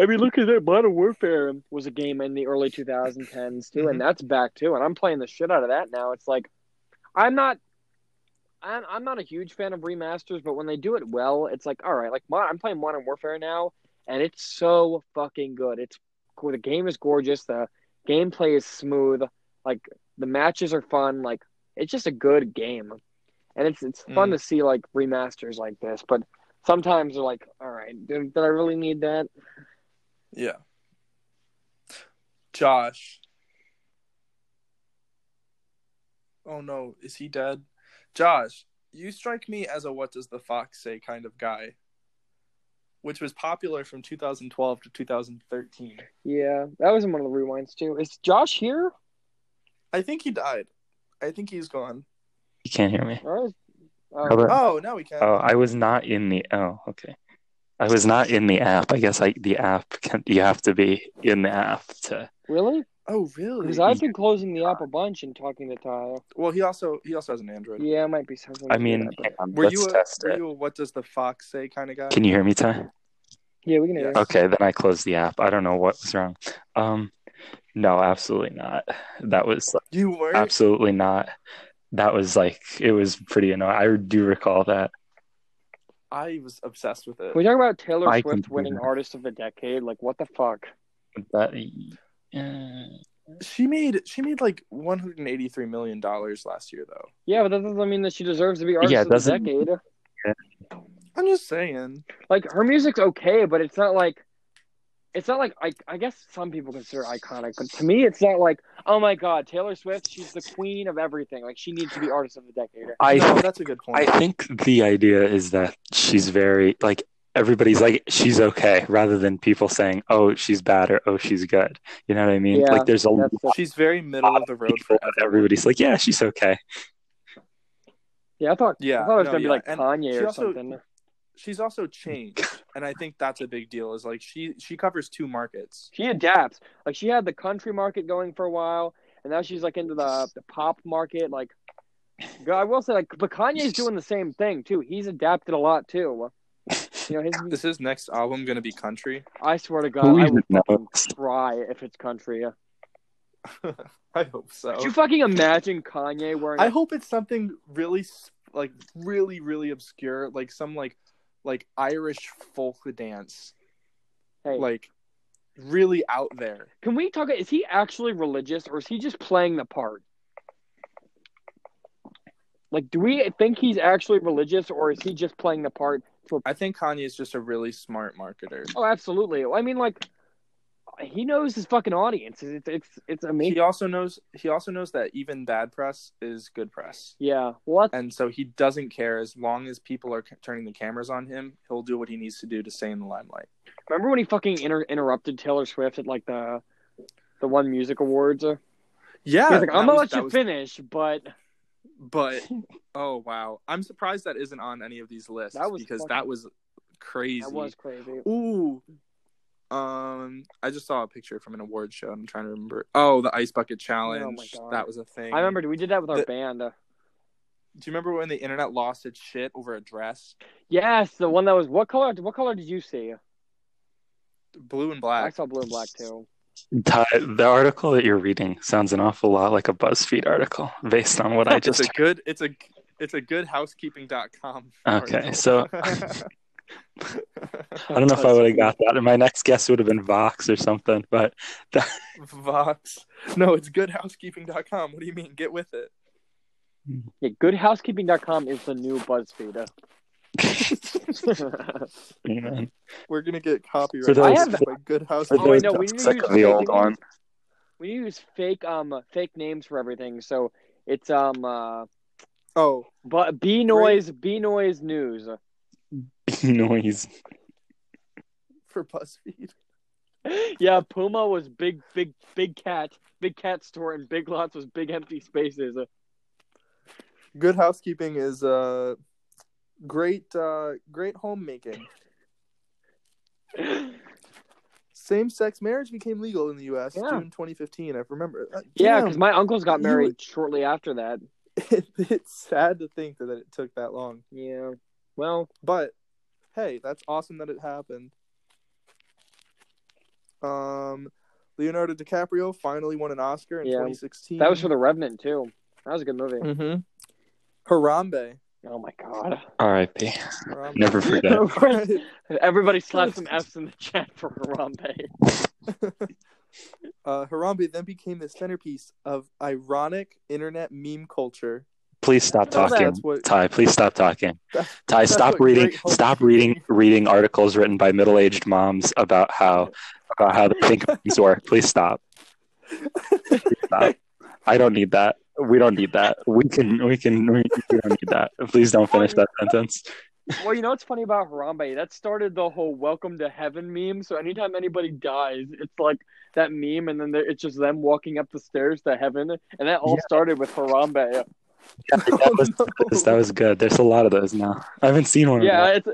I mean, look at that. Modern Warfare was a game in the early 2010s too, Mhm. and that's back too. And I'm playing the shit out of that now. It's like, I'm not, I'm, I'm not a huge fan of remasters, but when they do it well, it's like, all right, like I'm playing Modern Warfare now, and it's so fucking good. It's cool. The game is gorgeous. The gameplay is smooth. Like the matches are fun. Like it's just a good game, and it's it's fun Mm. to see like remasters like this, but. Sometimes they're like, all right, did, did I really need that? Yeah. Josh. Oh no, is he dead? Josh, you strike me as a what does the fox say kind of guy, which was popular from 2012 to 2013. Yeah, that was in one of the rewinds too. Is Josh here? I think he died. I think he's gone. You can't hear me. Or is, oh, How about- Oh, now we can. Oh, I was not in the. Oh, okay. I was not in the app. I guess I the app can. You have to be in the app to. really? Oh, really? Because I've been closing the app a bunch and talking to Ty. Well, he also he also has an Android. Yeah, it might be something. I to do mean, that, hang on, Were let's you a, test were you a what does the fox say kind of guy? Can you hear me, Ty? yeah, we can hear. Yes. you. Okay, then I closed the app. I don't know what was wrong. Um, no, absolutely not. That was You were. absolutely not. That was like it was pretty annoying. I do recall that. I was obsessed with it. Can we talk about Taylor I Swift can- winning Artist of the Decade? Like, what the fuck? That. Uh, She made she made like 183 million dollars last year though. Yeah, but that doesn't mean that she deserves to be artist Yeah, of the doesn't- decade. I'm just saying. Like her music's okay, but it's not like it's not like I I guess some people consider it iconic, but to me it's not like oh my god, Taylor Swift, she's the queen of everything. Like she needs to be artist of the decade. I no, that's a good point. I think the idea is that she's very like everybody's like she's okay rather than people saying oh she's bad or oh she's good. You know what I mean? Yeah, like there's a That's the, She's very middle of the road for everybody's like yeah she's okay. yeah, I thought Yeah, I thought it was no, gonna be like And Kanye or also- something. She's also changed, and I think that's a big deal. Is like she she covers two markets. She adapts. Like she had the country market going for a while, and now she's like into the the pop market. Like, I will say, like, but Kanye's doing the same thing too. He's adapted a lot too. You know, his. (laughs) Is his next album gonna be country? I swear to God, Who I even would fucking knows? cry if it's country. (laughs) I hope so. Could you fucking imagine Kanye wearing? I hope it's something really like really really obscure, like some like like Irish folk dance, hey, like really out there. can we talk? Is he actually religious, or is he just playing the part? Like, do we think he's actually religious, or is he just playing the part? For I think Kanye is just a really smart marketer. oh, absolutely. I mean, like, he knows his fucking audience. It's it's it's amazing. He also knows he also knows that even bad press is good press. Yeah. Well, that's, And so he doesn't care as long as people are turning the cameras on him. He'll do what he needs to do to stay in the limelight. remember when he fucking inter- interrupted Taylor Swift at like the the one music awards? Uh, Yeah, He's like, I'm gonna was- let you was- finish, but But (laughs) oh wow, I'm surprised that isn't on any of these lists That was because fucking- that was crazy. that was crazy. Ooh. Um, I just saw a picture from an award show. I'm trying to remember. Oh, the ice bucket challenge. God. that was a thing. I remember we did that with our band. Uh, Do you remember when the internet lost its shit over a dress? yes, the one that was what color? What color did you see? Blue and black. I saw blue and black too. Ty, the article that you're reading sounds an awful lot like a BuzzFeed article based on what I just. (laughs) it's just a good. It's a. It's a good housekeeping.com. Okay, article. so- (laughs) (laughs) I don't know if I would have got that. My next guess would have been Vox or something, but (laughs) Vox. No, it's goodhousekeeping.com. What do you mean? Get with it. Yeah, goodhousekeeping.com is the new BuzzFeed. man, We're gonna get copyright. For those- I have- by Good House. Oh, wait, those no, we need to use the old fake one. names. we use fake um fake names for everything. So it's um uh Oh, but B noise B noise news. (laughs) noise. for BuzzFeed. (laughs) Yeah, Puma was big big big cat big cat store and Big Lots was big empty spaces. Good housekeeping is uh great uh great homemaking. (laughs) Same sex marriage became legal in the US Yeah. June 2015. I remember. Uh, Yeah, because my uncles got You- married shortly after that. it, it's sad to think that it took that long. Yeah. Well, But hey, that's awesome that it happened. Um Leonardo DiCaprio finally won an Oscar in Yeah. 2016. that was for The Revenant too. That was a good movie. mm-hmm. Harambe. Oh my god. R.I.P. Harambe. Never forget. (laughs) (laughs) Everybody slap some F's in the chat for Harambe. (laughs) uh, Harambe then became the centerpiece of ironic internet meme culture. Please stop talking, what- Ty. Please stop talking. (laughs) Ty, stop reading. Stop reading. Reading articles written by middle-aged moms about how about how they think things (laughs) work. Please stop. Please stop. I don't need that. We don't need that. We can. We can. We, we don't need that. Please don't finish that sentence. Well, you know what's funny about Harambe? That started the whole "Welcome to Heaven" meme. So anytime anybody dies, it's like that meme, and then it's just them walking up the stairs to heaven, and that all Yeah. started with Harambe. Yeah, that, (laughs) was, Oh, no. that was good. There's a lot of those now. I haven't seen one. Yeah, Of it's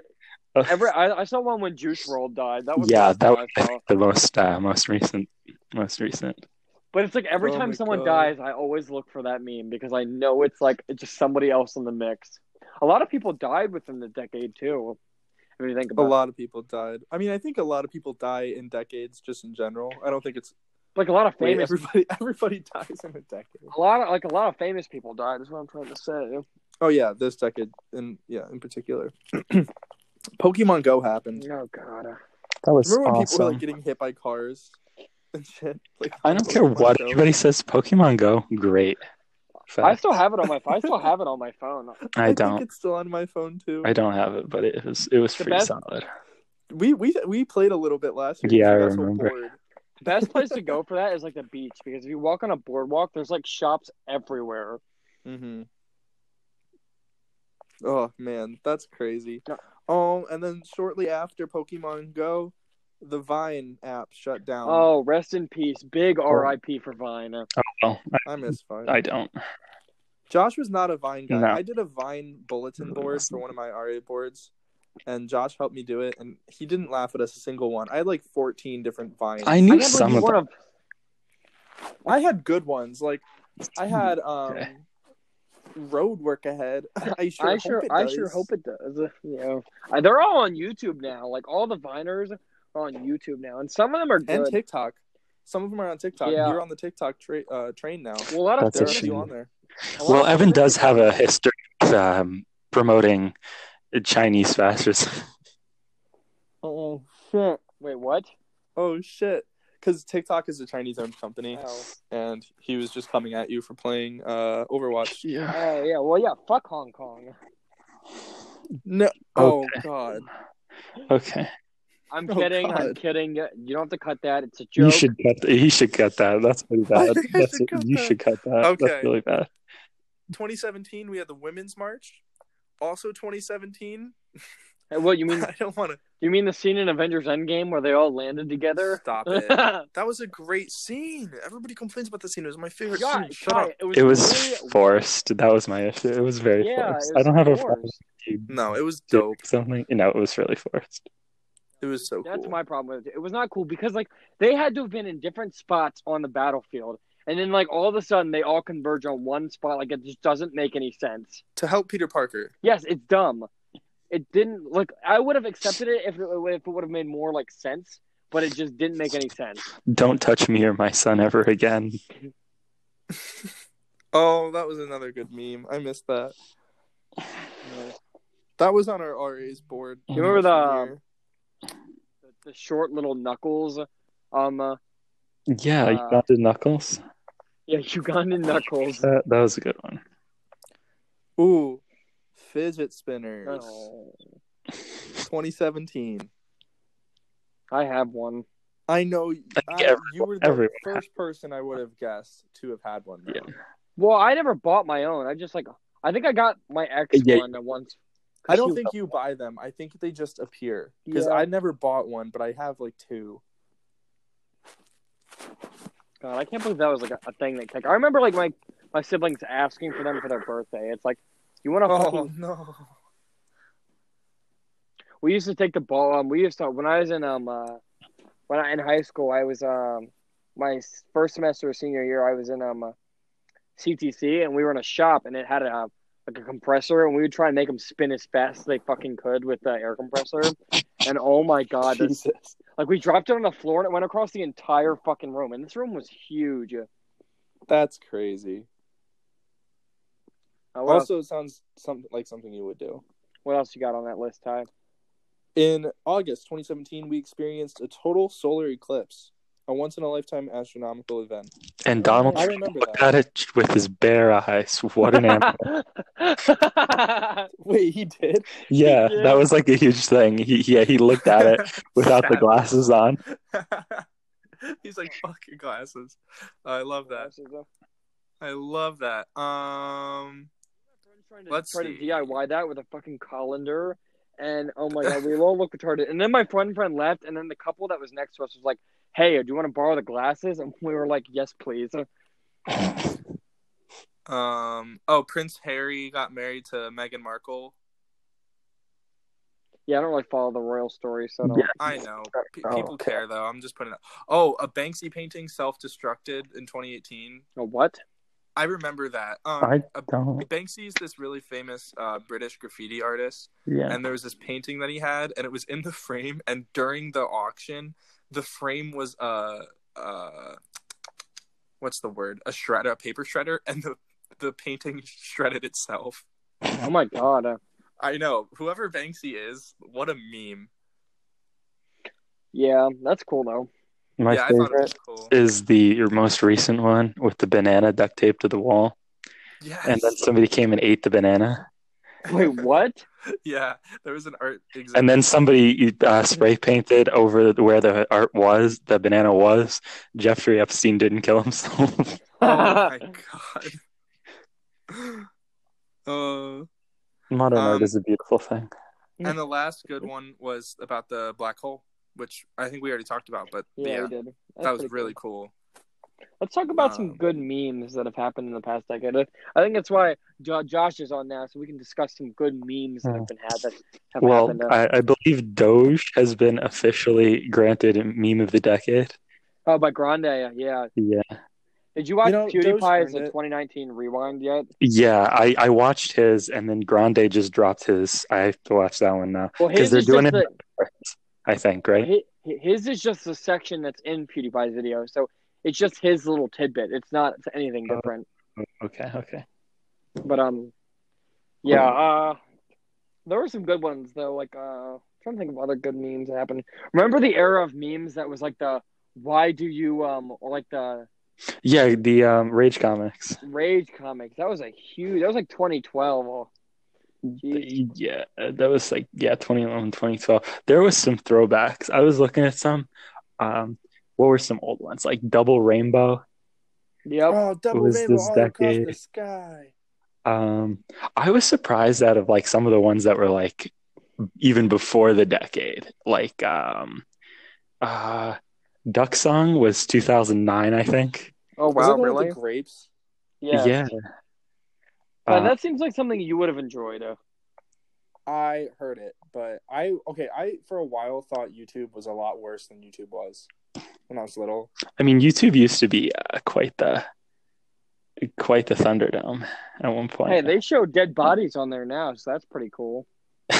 every. I, I saw one when Juice WRLD died. That was yeah, that was I I saw. think, the most uh, most recent. Most recent. But it's like every Oh time someone God. dies, I always look for that meme because I know it's like it's just somebody else in the mix. A lot of people died within the decade too. If you think A about it. lot of people died. I mean, I think a lot of people die in decades just in general. I don't think it's like a lot of wait, famous, everybody (laughs) everybody dies in a decade. a lot of like a lot of famous people died. Is what I'm trying to say. Oh yeah, this decade and yeah, in particular. (clears throat) Pokemon Go happened. Oh god. That was Remember when people were like getting hit by cars? and shit. Like I don't (laughs) care what anybody says. Pokemon Go, great. I still have it on my. Phone. I still have it on my phone. I think don't. it's still on my phone too. I don't have it, but it was it was The pretty best- solid. We we we played a little bit last year. Yeah, I We got so remember. Bored. Best place to go for that is like the beach because if you walk on a boardwalk, there's like shops everywhere. Mm-hmm. Oh man, that's crazy. No. Oh, and then shortly after Pokemon Go, the Vine app shut down. Oh, rest in peace. Big R.I.P. for Vine. Oh well, I miss Vine. I don't. Josh was not a Vine guy. No. I did a Vine bulletin board for one of my RA boards, and Josh helped me do it, and he didn't laugh at us a single one. I had like 14 different Vines. I I knew can't some of them. weren't a I had good ones. Like I had um Okay. road work ahead. (laughs) I sure I hope sure, it I does. sure hope it does. You know, Uh, they're all on YouTube now. Like all the Viners are on YouTube now, and some of them are and. TikTok. Some of them are on TikTok. Yeah. You're on the TikTok tra- uh, train now. well, a lot of That's There a are a few on there. Well, Evan does have a history of um, promoting (laughs) Chinese fascism. Oh shit! Wait, what? Oh shit! Because TikTok is a Chinese-owned company, Oh. and he was just coming at you for playing uh, Overwatch. (laughs) Yeah. oh yeah. Well, yeah. Fuck Hong Kong. No. Oh god. Okay. I'm Oh, kidding. I'm kidding. You don't have to cut that. It's a joke. You should cut. The, he should cut that. That's pretty I bad. That's, should cut you that. should cut that. Okay. That's really bad. 2017, we had the Women's March. Also, 2017. Hey, uh, What you mean? (laughs) I don't want to You mean the scene in Avengers Endgame where they all landed together? stop (laughs) it. That was a great scene. Everybody complains about the scene. It was my favorite scene. Shut Kai, up. It was, It was really- forced. That was my issue. It was very Yeah, forced. it I don't have a forced. problem. No, it was dope. Something. You know, it was really forced. It was so That's cool. my problem with it. It was not cool because like they had to have been in different spots on the battlefield, and then like all of a sudden they all converge on one spot. Like it just doesn't make any sense. To help Peter Parker. Yes, it's dumb. It didn't like I would have accepted it if it, if it would have made more like sense, but it just didn't make any sense. Don't touch me or my son ever again. (laughs) Oh, that was another good meme. I missed that. That was on our RA's board. You remember the- The, the short little knuckles, um, uh, Yeah, you Uh, got the knuckles. Yeah, Ugandan knuckles. That, that was a good one. year? Ooh, fidget spinners. Oh, 2017. I have one. I know I I- everyone- you were the everyone first person I would have guessed to have had one. Though. Yeah. Well, I never bought my own. I just like I think I got my ex Yeah. one once. I don't think you buy them. I think they just appear because Yeah. I never bought one, but I have like two. God, I can't believe that was like a, a thing. Like, like I remember like my my siblings asking for them for their birthday. It's like you want to Oh fucking. no! We used to take the ball. Um, we used to when I was in um uh, when I in high school. I was um my first semester of senior year. I was in um uh, CTC and we were in a shop and it had a like a compressor and we would try and make them spin as fast as they fucking could with the air compressor. And oh my god, Jesus. Like we dropped it on the floor and it went across the entire fucking room. And this room was huge. Uh, That's crazy. else, Also, it sounds something like something you would do. what else you got on that list, Ty? In August 2017, we experienced a total solar eclipse, a once in a lifetime astronomical event. And Donald I Trump remember looked that. at it with his bare eyes. What an animal! (laughs) Wait, he did? Yeah, Yeah. that was like a huge thing. He yeah, he looked at it (laughs) without the glasses on. (laughs) He's like, fuck your glasses. I love that. I love that. Um, Trying to, Let's try to. DIY that with a fucking colander, and oh my god, we all look retarded. And then my friend friend left, and then the couple that was next to us was like, "Hey, do you want to borrow the glasses?" And we were like, "Yes, please." (laughs) um, oh, Prince Harry got married to Meghan Markle. Yeah, I don't really follow the royal story, so I don't. Yeah. I know. P- Oh, people okay. care though. I'm just putting it. Oh, a Banksy painting self-destructed in 2018. Oh, what? I remember that. Um, I a- don't. Banksy is this really famous uh, British graffiti artist, Yeah. and there was this painting that he had, and it was in the frame. And during the auction, the frame was uh uh, what's the word? A shredder, a paper shredder, and the the painting (laughs) shredded itself. Oh my god. Uh, I know. Whoever Banksy is, what a meme. yeah, that's cool though. My yeah, I thought it favorite was cool. is the your most recent one with the banana duct taped to the wall, Yes. and then somebody came and ate the banana, Wait, what? (laughs) yeah, there was an art exhibit. and then somebody uh, spray painted over where the art was, the banana was. Jeffrey Epstein didn't kill himself. (laughs) oh (laughs) my god. Uh, Modern Um, art is a beautiful thing. and the last good one was about the black hole, which I think we already talked about, but Yeah, yeah, we did. That was really cool. cool. Let's talk about some Um, good memes that have happened in the past decade. I I think that's why Jo- Josh is on now, so we can discuss some good memes that have been had that have Well, happened. uh, I, I believe Doge has been officially granted meme of the decade. oh, by Grandayy, yeah. Yeah, Did you watch You know, PewDiePie's 2019 Rewind yet? yeah. I, I watched his, and then Grandayy just dropped his. I have to watch that one now Well, because his they're is doing it. the, I think right. hi- his is just the section that's in PewDiePie's video, so it's just his little tidbit. It's not anything Oh. different. Okay, okay. But um, yeah. Uh, there were some good ones though. Like uh, I'm trying to think of other good memes that happened. Remember the era of memes that was like the "Why do you um" or like the Yeah, the um, Rage comics. Rage comics. That was a huge. That was like 2012. Oh. Yeah, that was like yeah, 2011, 2012. There was some throwbacks. I was looking at some. Um, what were some old ones like Double Rainbow? Yep. Oh, double was rainbow this all across decade? the sky. Um, I was surprised out of like some of the ones that were like even before the decade. Like um, uh, Duck Song was 2009, I think. Oh wow, it the one with really? the grapes? Yeah. Yeah. Uh, that seems like something you would have enjoyed. Uh, I heard it, but I okay. I for a while thought YouTube was a lot worse than YouTube was when I was little. I mean, YouTube used to be uh, quite the quite the Thunderdome at one point. hey, they show dead bodies on there now, so that's pretty cool. (laughs)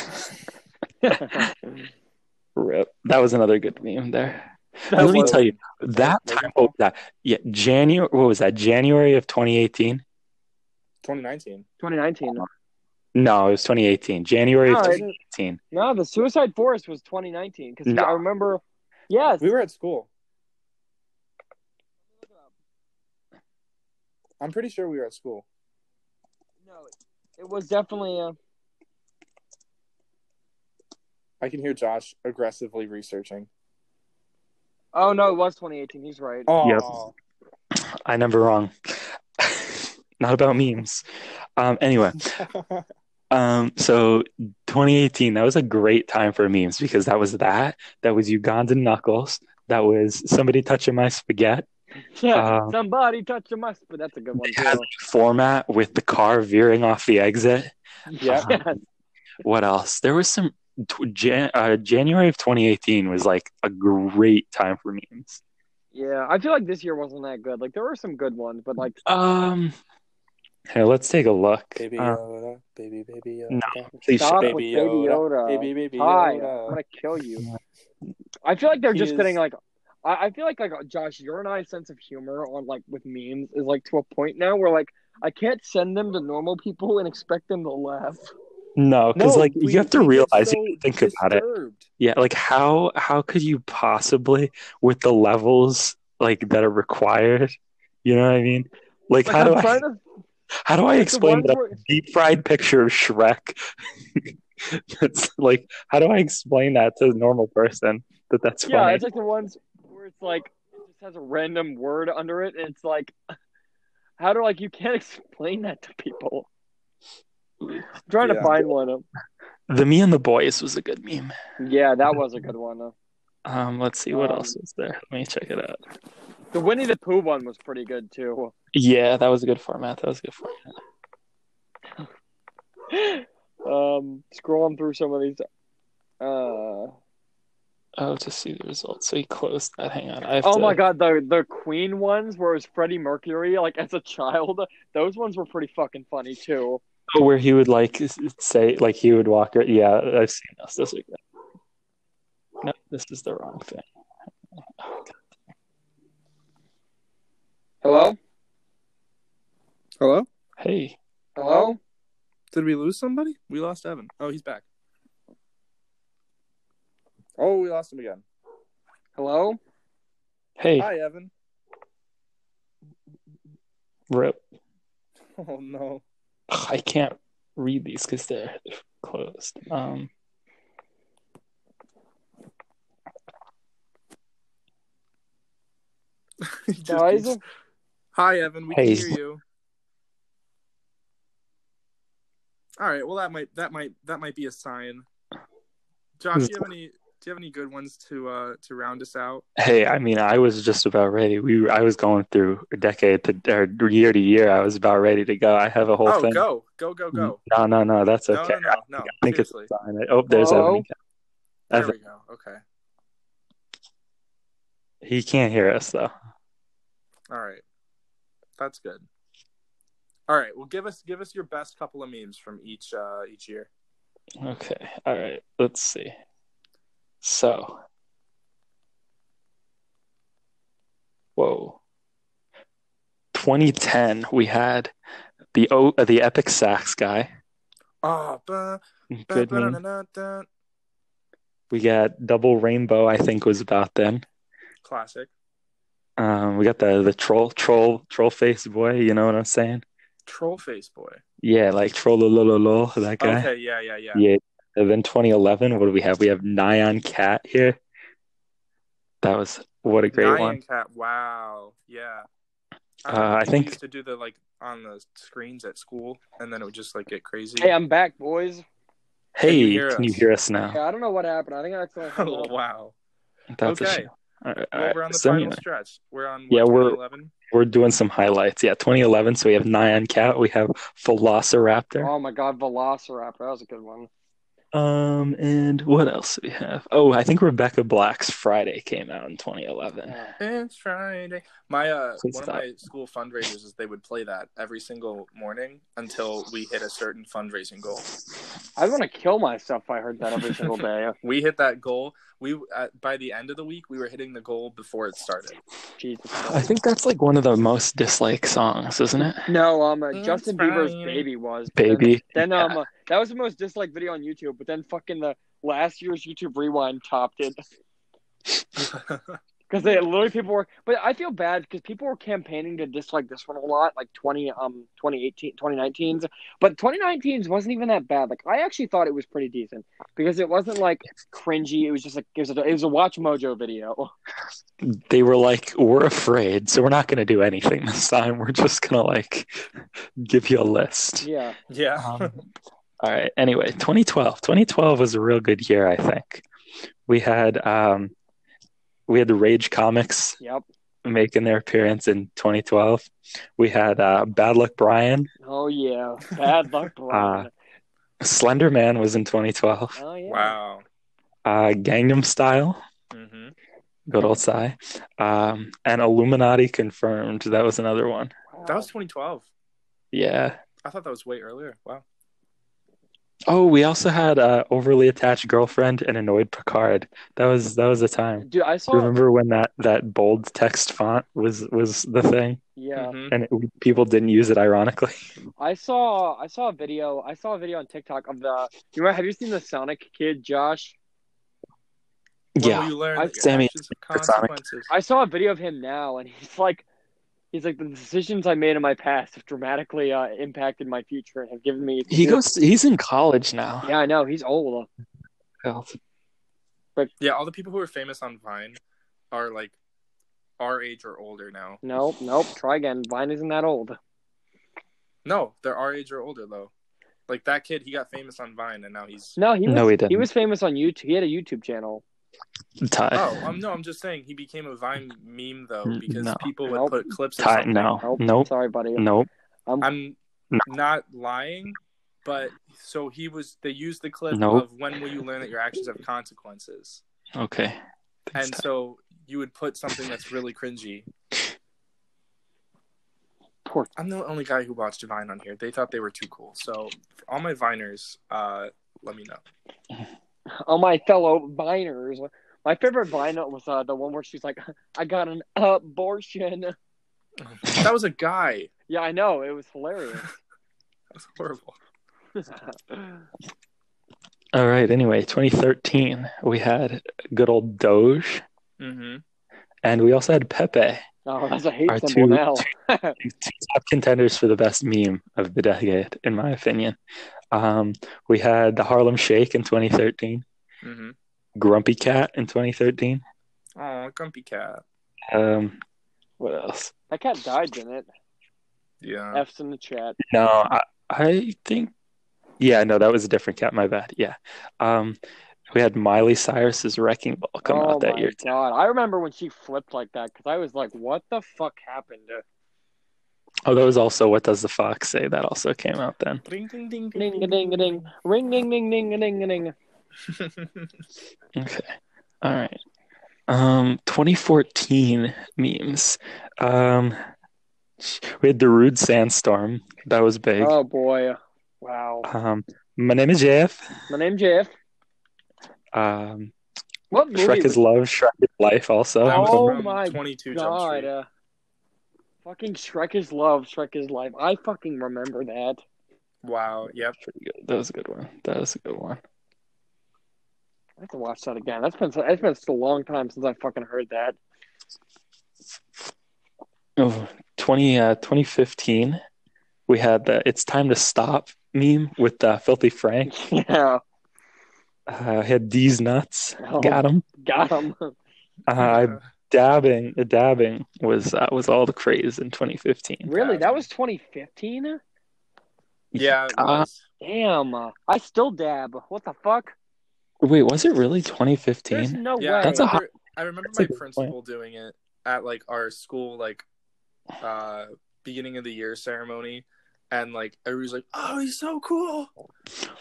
Rip. That was another good meme there. That Let me tell you, that Logan time, Paul? what was that? Yeah, January. What was that? January of 2018? 2019. 2019. No, it was 2018. January No, of it- 2018. No, the Suicide Forest was 2019 because No. I remember. Yes. We were at school. I'm pretty sure we were at school. No, it was definitely. Uh, I can hear Josh aggressively researching. oh no, it was 2018. He's right. Oh, I never wrong. (laughs) Not about memes. Um, anyway, (laughs) um, so 2018, that was a great time for memes because that was that. That was Ugandan Knuckles. That was somebody touching my spaghetti. Yeah, Um, somebody a my. But that's a good one It had too. format with the car veering off the exit. yeah. Yeah. What else? There was some. Jan- uh, January of 2018 was like a great time for memes. yeah, I feel like this year wasn't that good. Like there were some good ones, but like Um, here, let's take a look. Baby Uh, Yoda, baby, baby Yoda. No, please stop Baby with Baby Yoda. Yoda. Baby, baby Hi, Yoda. I'm gonna kill you. I feel like they're He just is- getting like. I, I feel like like uh, Josh, your and I sense of humor on like with memes is like to a point now where like I can't send them to normal people and expect them to laugh. No, because like we- you have to realize, so you have to think about it. Yeah, like how how could you possibly with the levels like that are required? You know what I mean? Like, Like how I'm do I to (laughs) how do I like, the explain that where- deep fried picture of Shrek? (laughs) it's like how do I explain that to a normal person that that's Yeah, funny? it's like the ones where it's like it just has a random word under it, and it's like, how do like you can't (laughs) explain that to people? I'm trying to find one. The Me and the Boys was a good meme. Yeah, that was a good one. Um, let's see what Um, else is there. Let me check it out. The Winnie the Pooh one was pretty good too. Yeah, that was a good format. That was a good format. (laughs) um, scrolling through some of these. Uh, Oh, to see the results. So he closed that. Hang on. I have oh to... my god, the the Queen ones where it was Freddie Mercury like as a child. (laughs) Those ones were pretty fucking funny too. Oh, where he would like say like he would walk. ar- Yeah, I've seen this. This is good. No, this is the wrong thing. Oh, Hello, Hello? Hey, hello. Did we lose somebody? We lost Evan. Oh, he's back. Oh, we lost him again. Hello? Hey, Hi, Evan. Rip. (laughs) Oh no. Ugh, I can't read these because they're closed. Um, (laughs) just Guys, keeps- Hi, Evan. We Hey. can hear you. All right. Well, that might that might that might be a sign. Josh, do you have any do you have any good ones to uh to round us out? hey, I mean, I was just about ready. We, I was going through a decade to or year to year. I was about ready to go. I have a whole Oh, thing. go go go go. No, no, no, that's okay. no, no, no. I think it's a Seriously. sign. Oh, there's Hello? Evan. There Evan. we go. Okay. He can't hear us though. All right. That's good. All right. Well, give us give us your best couple of memes from each uh each year. Okay. All right. Let's see. So, whoa. 2010, we had the o, uh, the Epic Sax guy. Oh, Good ba, da, da. We got Double Rainbow. I think was about then. classic. Um, we got the the troll troll troll face boy. You know what I'm saying? Troll face boy. Yeah, like troll that guy. Okay. Yeah. Yeah. Yeah. Yeah. And then 2011, what do we have? We have Nyan Cat here. That was what a great Nyan one. Cat. Wow. Yeah. Uh, remember I think- used to do the like on the screens at school, and then it would just like get crazy. hey, I'm back, boys. Can you Hey, hear can you hear us now? Yeah, I don't know what happened. I think I accidentally oh (laughs) up. wow. That's a Okay. shame. All right, Well, we're on the So final stretch. We're on. Yeah, what, we're- 2011? we're doing some highlights. Yeah, 2011. So we have Nyan Cat. We have Velociraptor. Oh my god, Velociraptor. That was a good one. Um, and what else do we have? Oh, I think Rebecca Black's Friday came out in 2011. It's Friday. My uh, Please one stop. of my school fundraisers is they would play that every single morning until we hit a certain fundraising goal. I'd want to kill myself if I heard that every single day. (laughs) We hit that goal. We uh, by the end of the week we were hitting the goal before it started. Jesus. I think that's like one of the most disliked songs, isn't it? No, um, uh, It's Justin Bieber's baby was but then- Baby. Then, um, uh, that was the most disliked video on YouTube. But then fucking the last year's YouTube Rewind topped it (laughs) because they literally people were. But I feel bad because people were campaigning to dislike this one a lot, like twenty um 2018, 2019's. But 2019's wasn't even that bad. Like I actually thought it was pretty decent because it wasn't like cringy. It was just like it was a, it was a Watch Mojo video. (laughs) They were like, we're afraid, so we're not going to do anything this time. We're just going to like give you a list. Yeah. yeah. Um, (laughs) all right. Anyway, 2012. 2012 was a real good year, I think. We had um, we had the Rage Comics Yep. making their appearance in 2012. We had uh, Bad Luck Brian. Oh yeah. Bad luck, (laughs) Brian. Slender Man was in 2012. oh yeah. Wow. Uh, Gangnam Style, hmm good old Psy. Um, and Illuminati confirmed. That was another one. That was 2012. Yeah. I thought that was way earlier. Wow. Oh, we also had uh, overly attached girlfriend and annoyed Picard. That was that was the time. Dude, I saw. Remember when that that bold text font was was the thing, Yeah. Mhm. and it, people didn't use it ironically. (laughs) I saw I saw a video I saw a video on TikTok of the you remember have you seen the Sonic kid Josh? When will Yeah, you learn I- Sammy, actions Sonic. I saw a video of him now and he's like he's like the decisions I made in my past have dramatically uh, impacted my future and have given me he goes. He's in college now. Yeah, I know, he's old. Yeah, all the people who are famous on Vine are like our age or older now. Nope, nope, try again. Vine isn't that old. No, they're our age or older though. Like that kid, he got famous on Vine, and now he's. No, he was No, he he, didn't. he was famous on YouTube. He had a YouTube channel. Ty, Oh, um, no, I'm just saying he became a Vine meme though because no. people would Nope. put clips. Of Ty, something. no, Nope. nope, Sorry, buddy. nope. I'm No. not lying, but so he was. They used the clip Nope. of when will you learn that your actions have consequences, Okay. Thanks, and Ty. so you would put something that's really cringy. Poor I'm the only guy who watched Vine on here. They thought they were too cool. So for all my Viners, uh, let me know. all my fellow Viners. My favorite Vine was uh, the one where she's like, "I got an abortion." (laughs) That was a guy. Yeah, I know. It was hilarious. (laughs) That's horrible. (laughs) All right. Anyway, 2013, we had good old Doge, Mm-hmm. and we also had Pepe, Oh, that's a hate Our symbol two- now. two top contenders for the best meme of the decade, in my opinion. Um, we had the Harlem Shake in 2013, Mm-hmm. Grumpy Cat in 2013. Oh, Grumpy Cat. Um, what else? that cat died, didn't it? Yeah. F's in the chat. No, I, I think, yeah, no, that was a different cat. My bad. Yeah. Um, we had Miley Cyrus's Wrecking Ball come oh out that my year. too. god! I remember when she flipped like that because I was like, "What the fuck happened?" Oh, that was also What Does the Fox Say? That also came out then. Ding ding ding Ding a ding a ding, ring ding ding ding a ding a ding. (laughs) Okay. All right. Um, 2014 memes. Um, we had Darude Sandstorm. That was big. Oh boy! Wow. Um, my name is Jeff. My name's Jeff. Um, What movie? Shrek was- is Love, Shrek is Life also. Oh my 22 God. Uh, fucking Shrek is love. Shrek is life. I fucking remember that. Wow. Yep. Pretty good. That was a good one. That was a good one. I have to watch that again. That's been so, it's been so long time since I fucking heard that. Oh, 20, uh, 2015, we had the It's Time to Stop meme with uh, Filthy Frank. (laughs) yeah, Uh, had these Nuts. Oh. Got him. got him. Uh, dabbing, the dabbing was uh, was all the craze in 2015. really? That was 2015? yeah. It Uh. Damn. I still dab. What the fuck? Wait, was it really There's 2015? no yeah, way. That's a I remember, I remember that's my good principal doing it at like our school like uh beginning of the year ceremony and like everybody's like, Oh, he's so cool.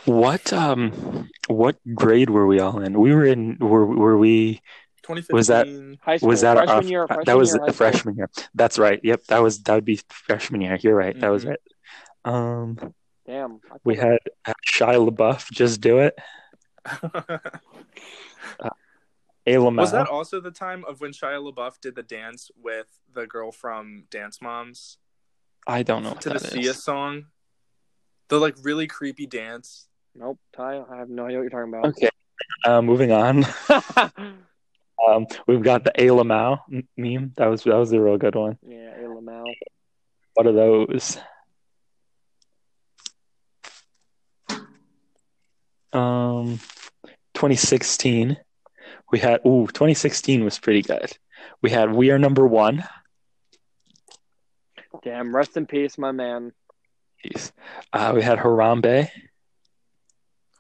What um, what grade were we all in? We were in. Were were we? 2015 Was that- high school. Was that freshman our, year? Freshman that was year, high the freshman year? That's right. Yep, that was that would be freshman year. You're right. That was Mhm. right. Um, Damn. We had Shia LaBeouf. Just do it. Ayla Was that also the time of when Shia LaBeouf did the dance with the girl from Dance Moms I don't know what to the that Sia is. song? The like really creepy dance. Nope. Ty, I have no idea what you're talking about. Okay. Uh, moving on. (laughs) Um, we've got the Ayy lmao meme. That was that was a real good one. yeah, Ayy lmao. What are those? Um, 2016. We had ooh, 2016 was pretty good. We had We Are Number One. Damn. Rest in peace, my man. Peace. Uh, we had Harambe.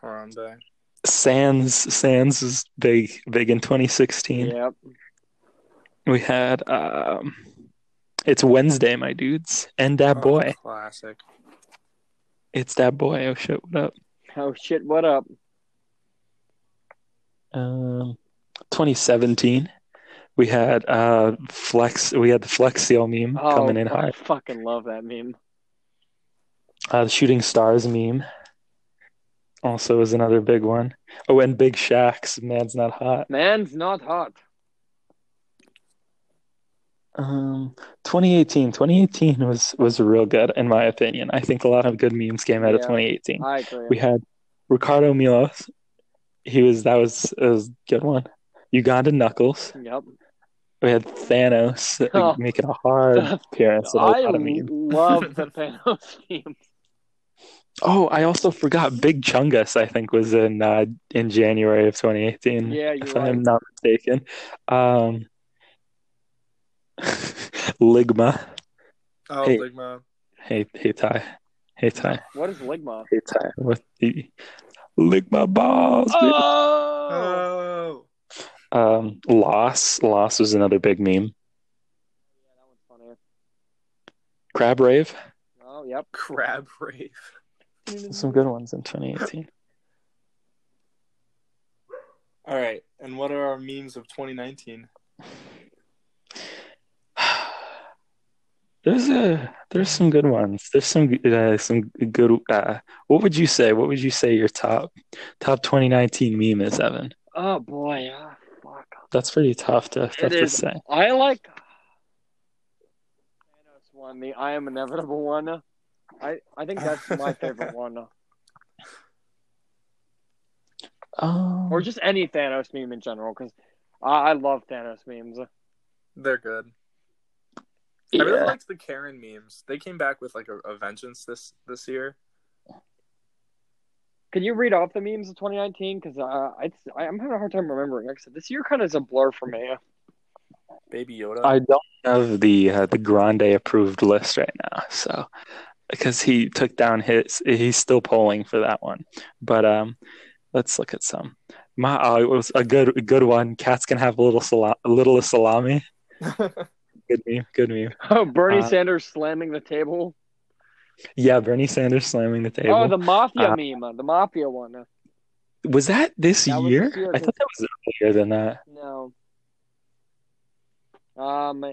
Harambe. Sans Sans is big big in 2016. Yep. We had um, It's Wednesday, my dudes, and that Oh, boy. classic. It's that boy. Oh shit! What up? Oh shit. What up? Um, 2017, we had uh flex. We had the Flex Seal meme Oh, coming in I high. fucking love that meme. Uh, the Shooting Stars meme also is another big one. Oh, and Big Shaq's "Man's Not Hot." Man's not hot. Um, 2018. 2018 was was real good in my opinion. I think a lot of good memes came out of 2018. I agree. We had Ricardo Milos. He was that was, was a good one. Uganda Knuckles. Yep. We had Thanos Oh. making a hard (laughs) appearance in a I lot of memes. love (laughs) the Thanos meme. Oh, I also forgot Big Chungus. I think was in uh, in January of 2018. Yeah, if right. I'm not mistaken. Um, (laughs) Ligma. Oh, Hey. Ligma. Hey, hey Ty. Hey Ty. What is Ligma? Hey Ty. What the lick my balls? Oh! Oh. Um, Loss. Loss was another big meme. Yeah, that one's funny. Crab Rave. Oh, yep. Crab Rave. Some good ones in 2018. All right. And what are our memes of 2019? There's a there's some good ones. There's some uh, some good. Uh, what would you say? What would you say your top top 2019 meme is, Evan? Oh, boy. Ah, fuck. That's pretty tough to tough to say. I like Thanos one, the I am inevitable one. I, I think that's my favorite (laughs) one. Um, Or just any Thanos meme in general, because I, I love Thanos memes. They're good. I really liked the Karen memes. They came back with like a, a vengeance this this year. Can you read off the memes of 2019? Because uh, I, I'm having a hard time remembering. Like I said, this year kind of is a blur for me. Baby Yoda. I don't have the uh, the Grandayy approved list right now, so because he took down his, he's still polling for that one. But um, let's look at some. My, uh, it was a good a good one. Cats can have a little sala- a little salami. (laughs) Good meme. Good meme. (laughs) Oh, Bernie Uh, Sanders slamming the table. Yeah, Bernie Sanders slamming the table. Oh, the mafia Uh, meme, the mafia one. was that this That was year? this year, I thought that was earlier than that. No. Um,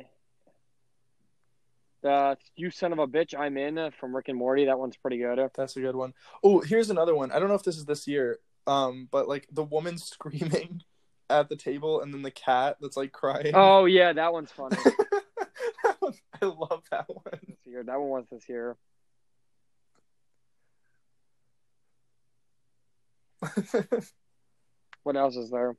the "You Son of a Bitch, I'm In" uh, from Rick and Morty. That one's pretty good. That's a good one. Oh, here's another one. I don't know if this is this year. Um, but like the woman (laughs) screaming at the table and then the cat that's like crying. Oh yeah, that one's (laughs) funny. That one- I love that one. this year, that one was this year. (laughs) What else is there?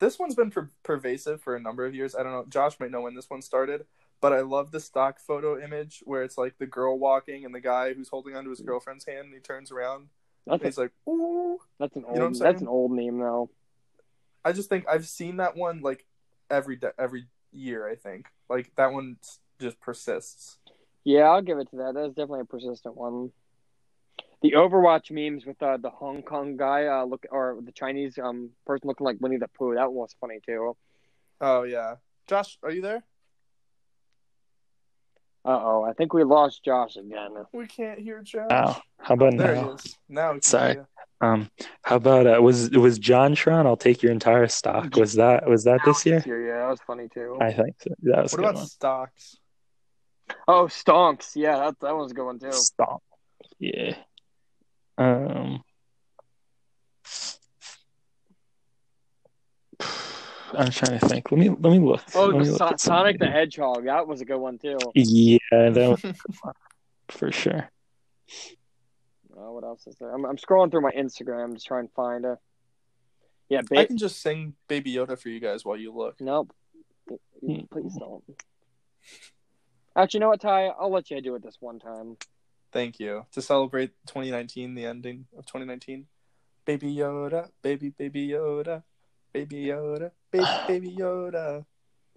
this one's been per- pervasive for a number of years. I don't know. Josh might know when this one started, but I love the stock photo image where it's like the girl walking and the guy who's holding onto his mm. girlfriend's hand and he turns around That's and he's like, "Ooh." that's an old what I'm that's an old meme though. I just think I've seen that one like every de- every year. I think like that one just persists. Yeah, I'll give it to that. That's definitely a persistent one. The Overwatch memes with uh, the Hong Kong guy uh, look or the Chinese um person looking like Winnie the Pooh. That one was funny too. Oh yeah, Josh, are you there? Uh oh, I think we lost Josh again. We can't hear Josh. Wow. How about There now? he is. Now we can Sorry. Hear Um, how about uh, was was JonTron? I'll take your entire stock. Was that was that this year? Yeah, that was funny too. I think so. That was What about one. stocks? Oh, Stonks. Yeah, that that one's a good one too. Stomp. Yeah. Um. (sighs) I'm trying to think. Let me let me look. Oh, me look so- Sonic the Hedgehog. That was a good one too. Yeah, that was (laughs) for sure. Uh, what else is there? I'm, I'm scrolling through my Instagram to try and find a. Yeah, I can just sing Baby Yoda for you guys while you look. nope. Please don't. Actually, you know what, Ty? I'll let you do it this one time. Thank you. To celebrate 2019, the ending of 2019. Baby Yoda, baby, baby Yoda, baby Yoda, baby, (sighs) baby Yoda.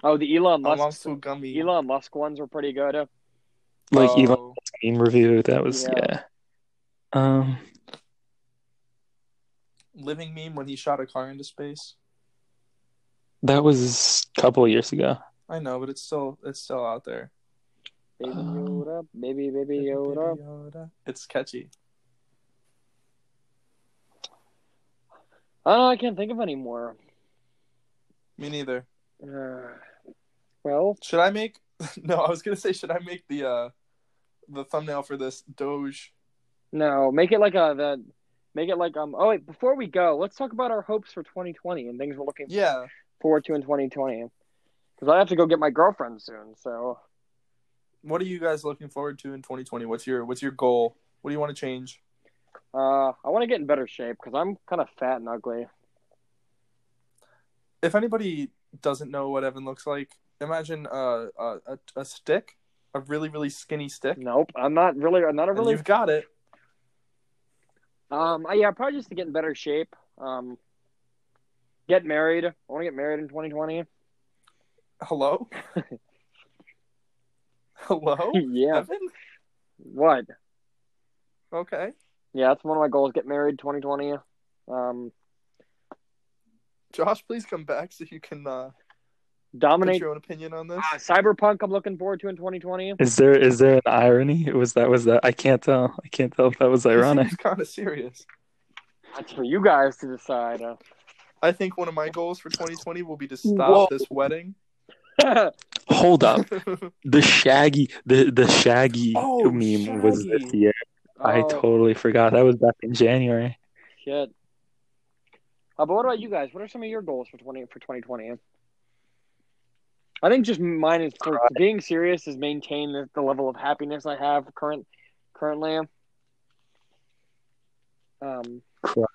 Oh, the Elon Musk. Elon Musk ones were pretty good. Like Oh, Elon meme review. That was Yeah. yeah. Um. Living meme when he shot a car into space. That was a couple of years ago. I know, but it's still it's still out there. Baby Um, Yoda, baby, baby Baby Yoda. Yoda. It's catchy. Oh, I can't think of any more. Me neither. Uh, well, Should I make? (laughs) No, I was gonna say, should I make the uh the thumbnail for this Doge? No, make it like a the, make it like um. Oh wait, before we go, let's talk about our hopes for 2020 and things we're looking Yeah. forward to in 2020. Because I have to go get my girlfriend soon, so What are you guys looking forward to in 2020? What's your What's your goal? What do you want to change? uh, I want to get in better shape because I'm kind of fat and ugly. If anybody doesn't know what Evan looks like, imagine uh, a a a stick, a really really skinny stick, Nope, I'm not really. I'm not a and really. you've got it. Um, uh, yeah, probably just to get in better shape. Um, get married. I want to get married in 2020. Hello. Hello, (laughs) yeah. Evan. What? Okay, Yeah, that's one of my goals. Get married 2020. Um, Josh, please come back so you can uh, put dominate. your own opinion on this. Uh, Cyberpunk. I'm looking forward to in 2020. Is there is there an irony? Was that was that? I can't tell. I can't tell if that was ironic. It's kind of serious. That's for you guys to decide. Uh, I think one of my goals for 2020 will be to stop Whoa. this wedding. (laughs) Hold up. (laughs) The Shaggy the the Shaggy Oh, meme was this Shaggy. year. I oh, totally forgot. That was back in January. shit. Uh, but what about you guys? What are some of your goals for 20 for 2020? I think just mine is for being serious is maintain the, the level of happiness I have current currently. Um, Cry.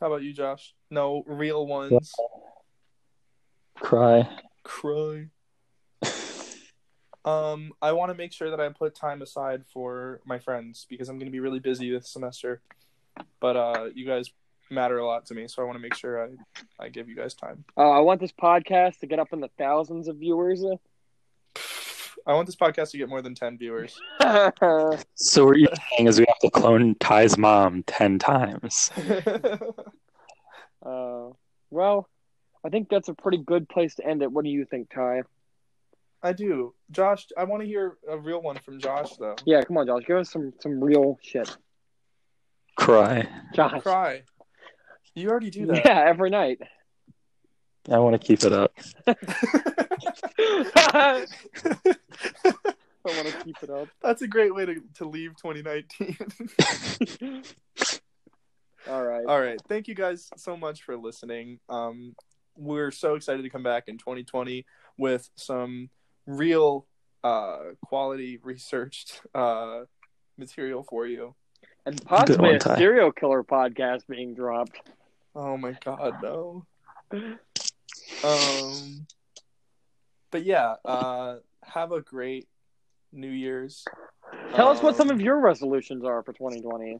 How about you, Josh? No real ones. Cry. Cry. (laughs) Um, I want to make sure that I put time aside for my friends because I'm going to be really busy this semester. But uh, you guys matter a lot to me, so I want to make sure I I give you guys time. Uh, I want this podcast to get up in the thousands of viewers. I want this podcast to get more than ten viewers. (laughs) So what you're saying is we have to clone Ty's mom ten times. (laughs) uh, well, I think that's a pretty good place to end it. What do you think, Ty? I do, Josh. I want to hear a real one from Josh though. Yeah, come on, Josh. Give us some some real shit, Cry. Josh. Cry. You already do that. Yeah, every night. I want to keep it up. (laughs) I want to keep it up. That's a great way to, to leave 2019. (laughs) All right. All right. Thank you guys so much for listening. Um, we're so excited to come back in 2020 with some real uh, quality researched uh, material for you. And possibly a serial killer podcast being dropped. Oh my god, no. Um, but yeah, uh, have a great New Year's. Tell us what some Um, of your resolutions are for 2020.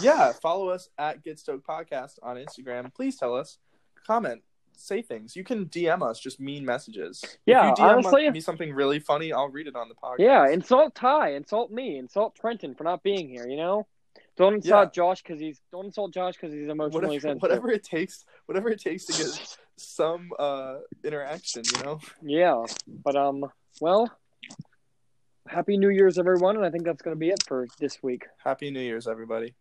Yeah, follow us at Get Stoked Podcast on Instagram. Please tell us, comment, say things. You can DM us just mean messages. Yeah, if you DM honestly- me something really funny, I'll read it on the podcast. Yeah, insult Ty, insult me, insult Trenton for not being here. You know, don't insult Josh because he's don't insult Josh because he's emotionally whatever, sensitive. whatever it takes, whatever it takes to get (laughs) some uh, interaction. You know. Yeah, but um, well, happy New Year's, everyone, and I think that's gonna be it for this week. Happy New Year's, everybody.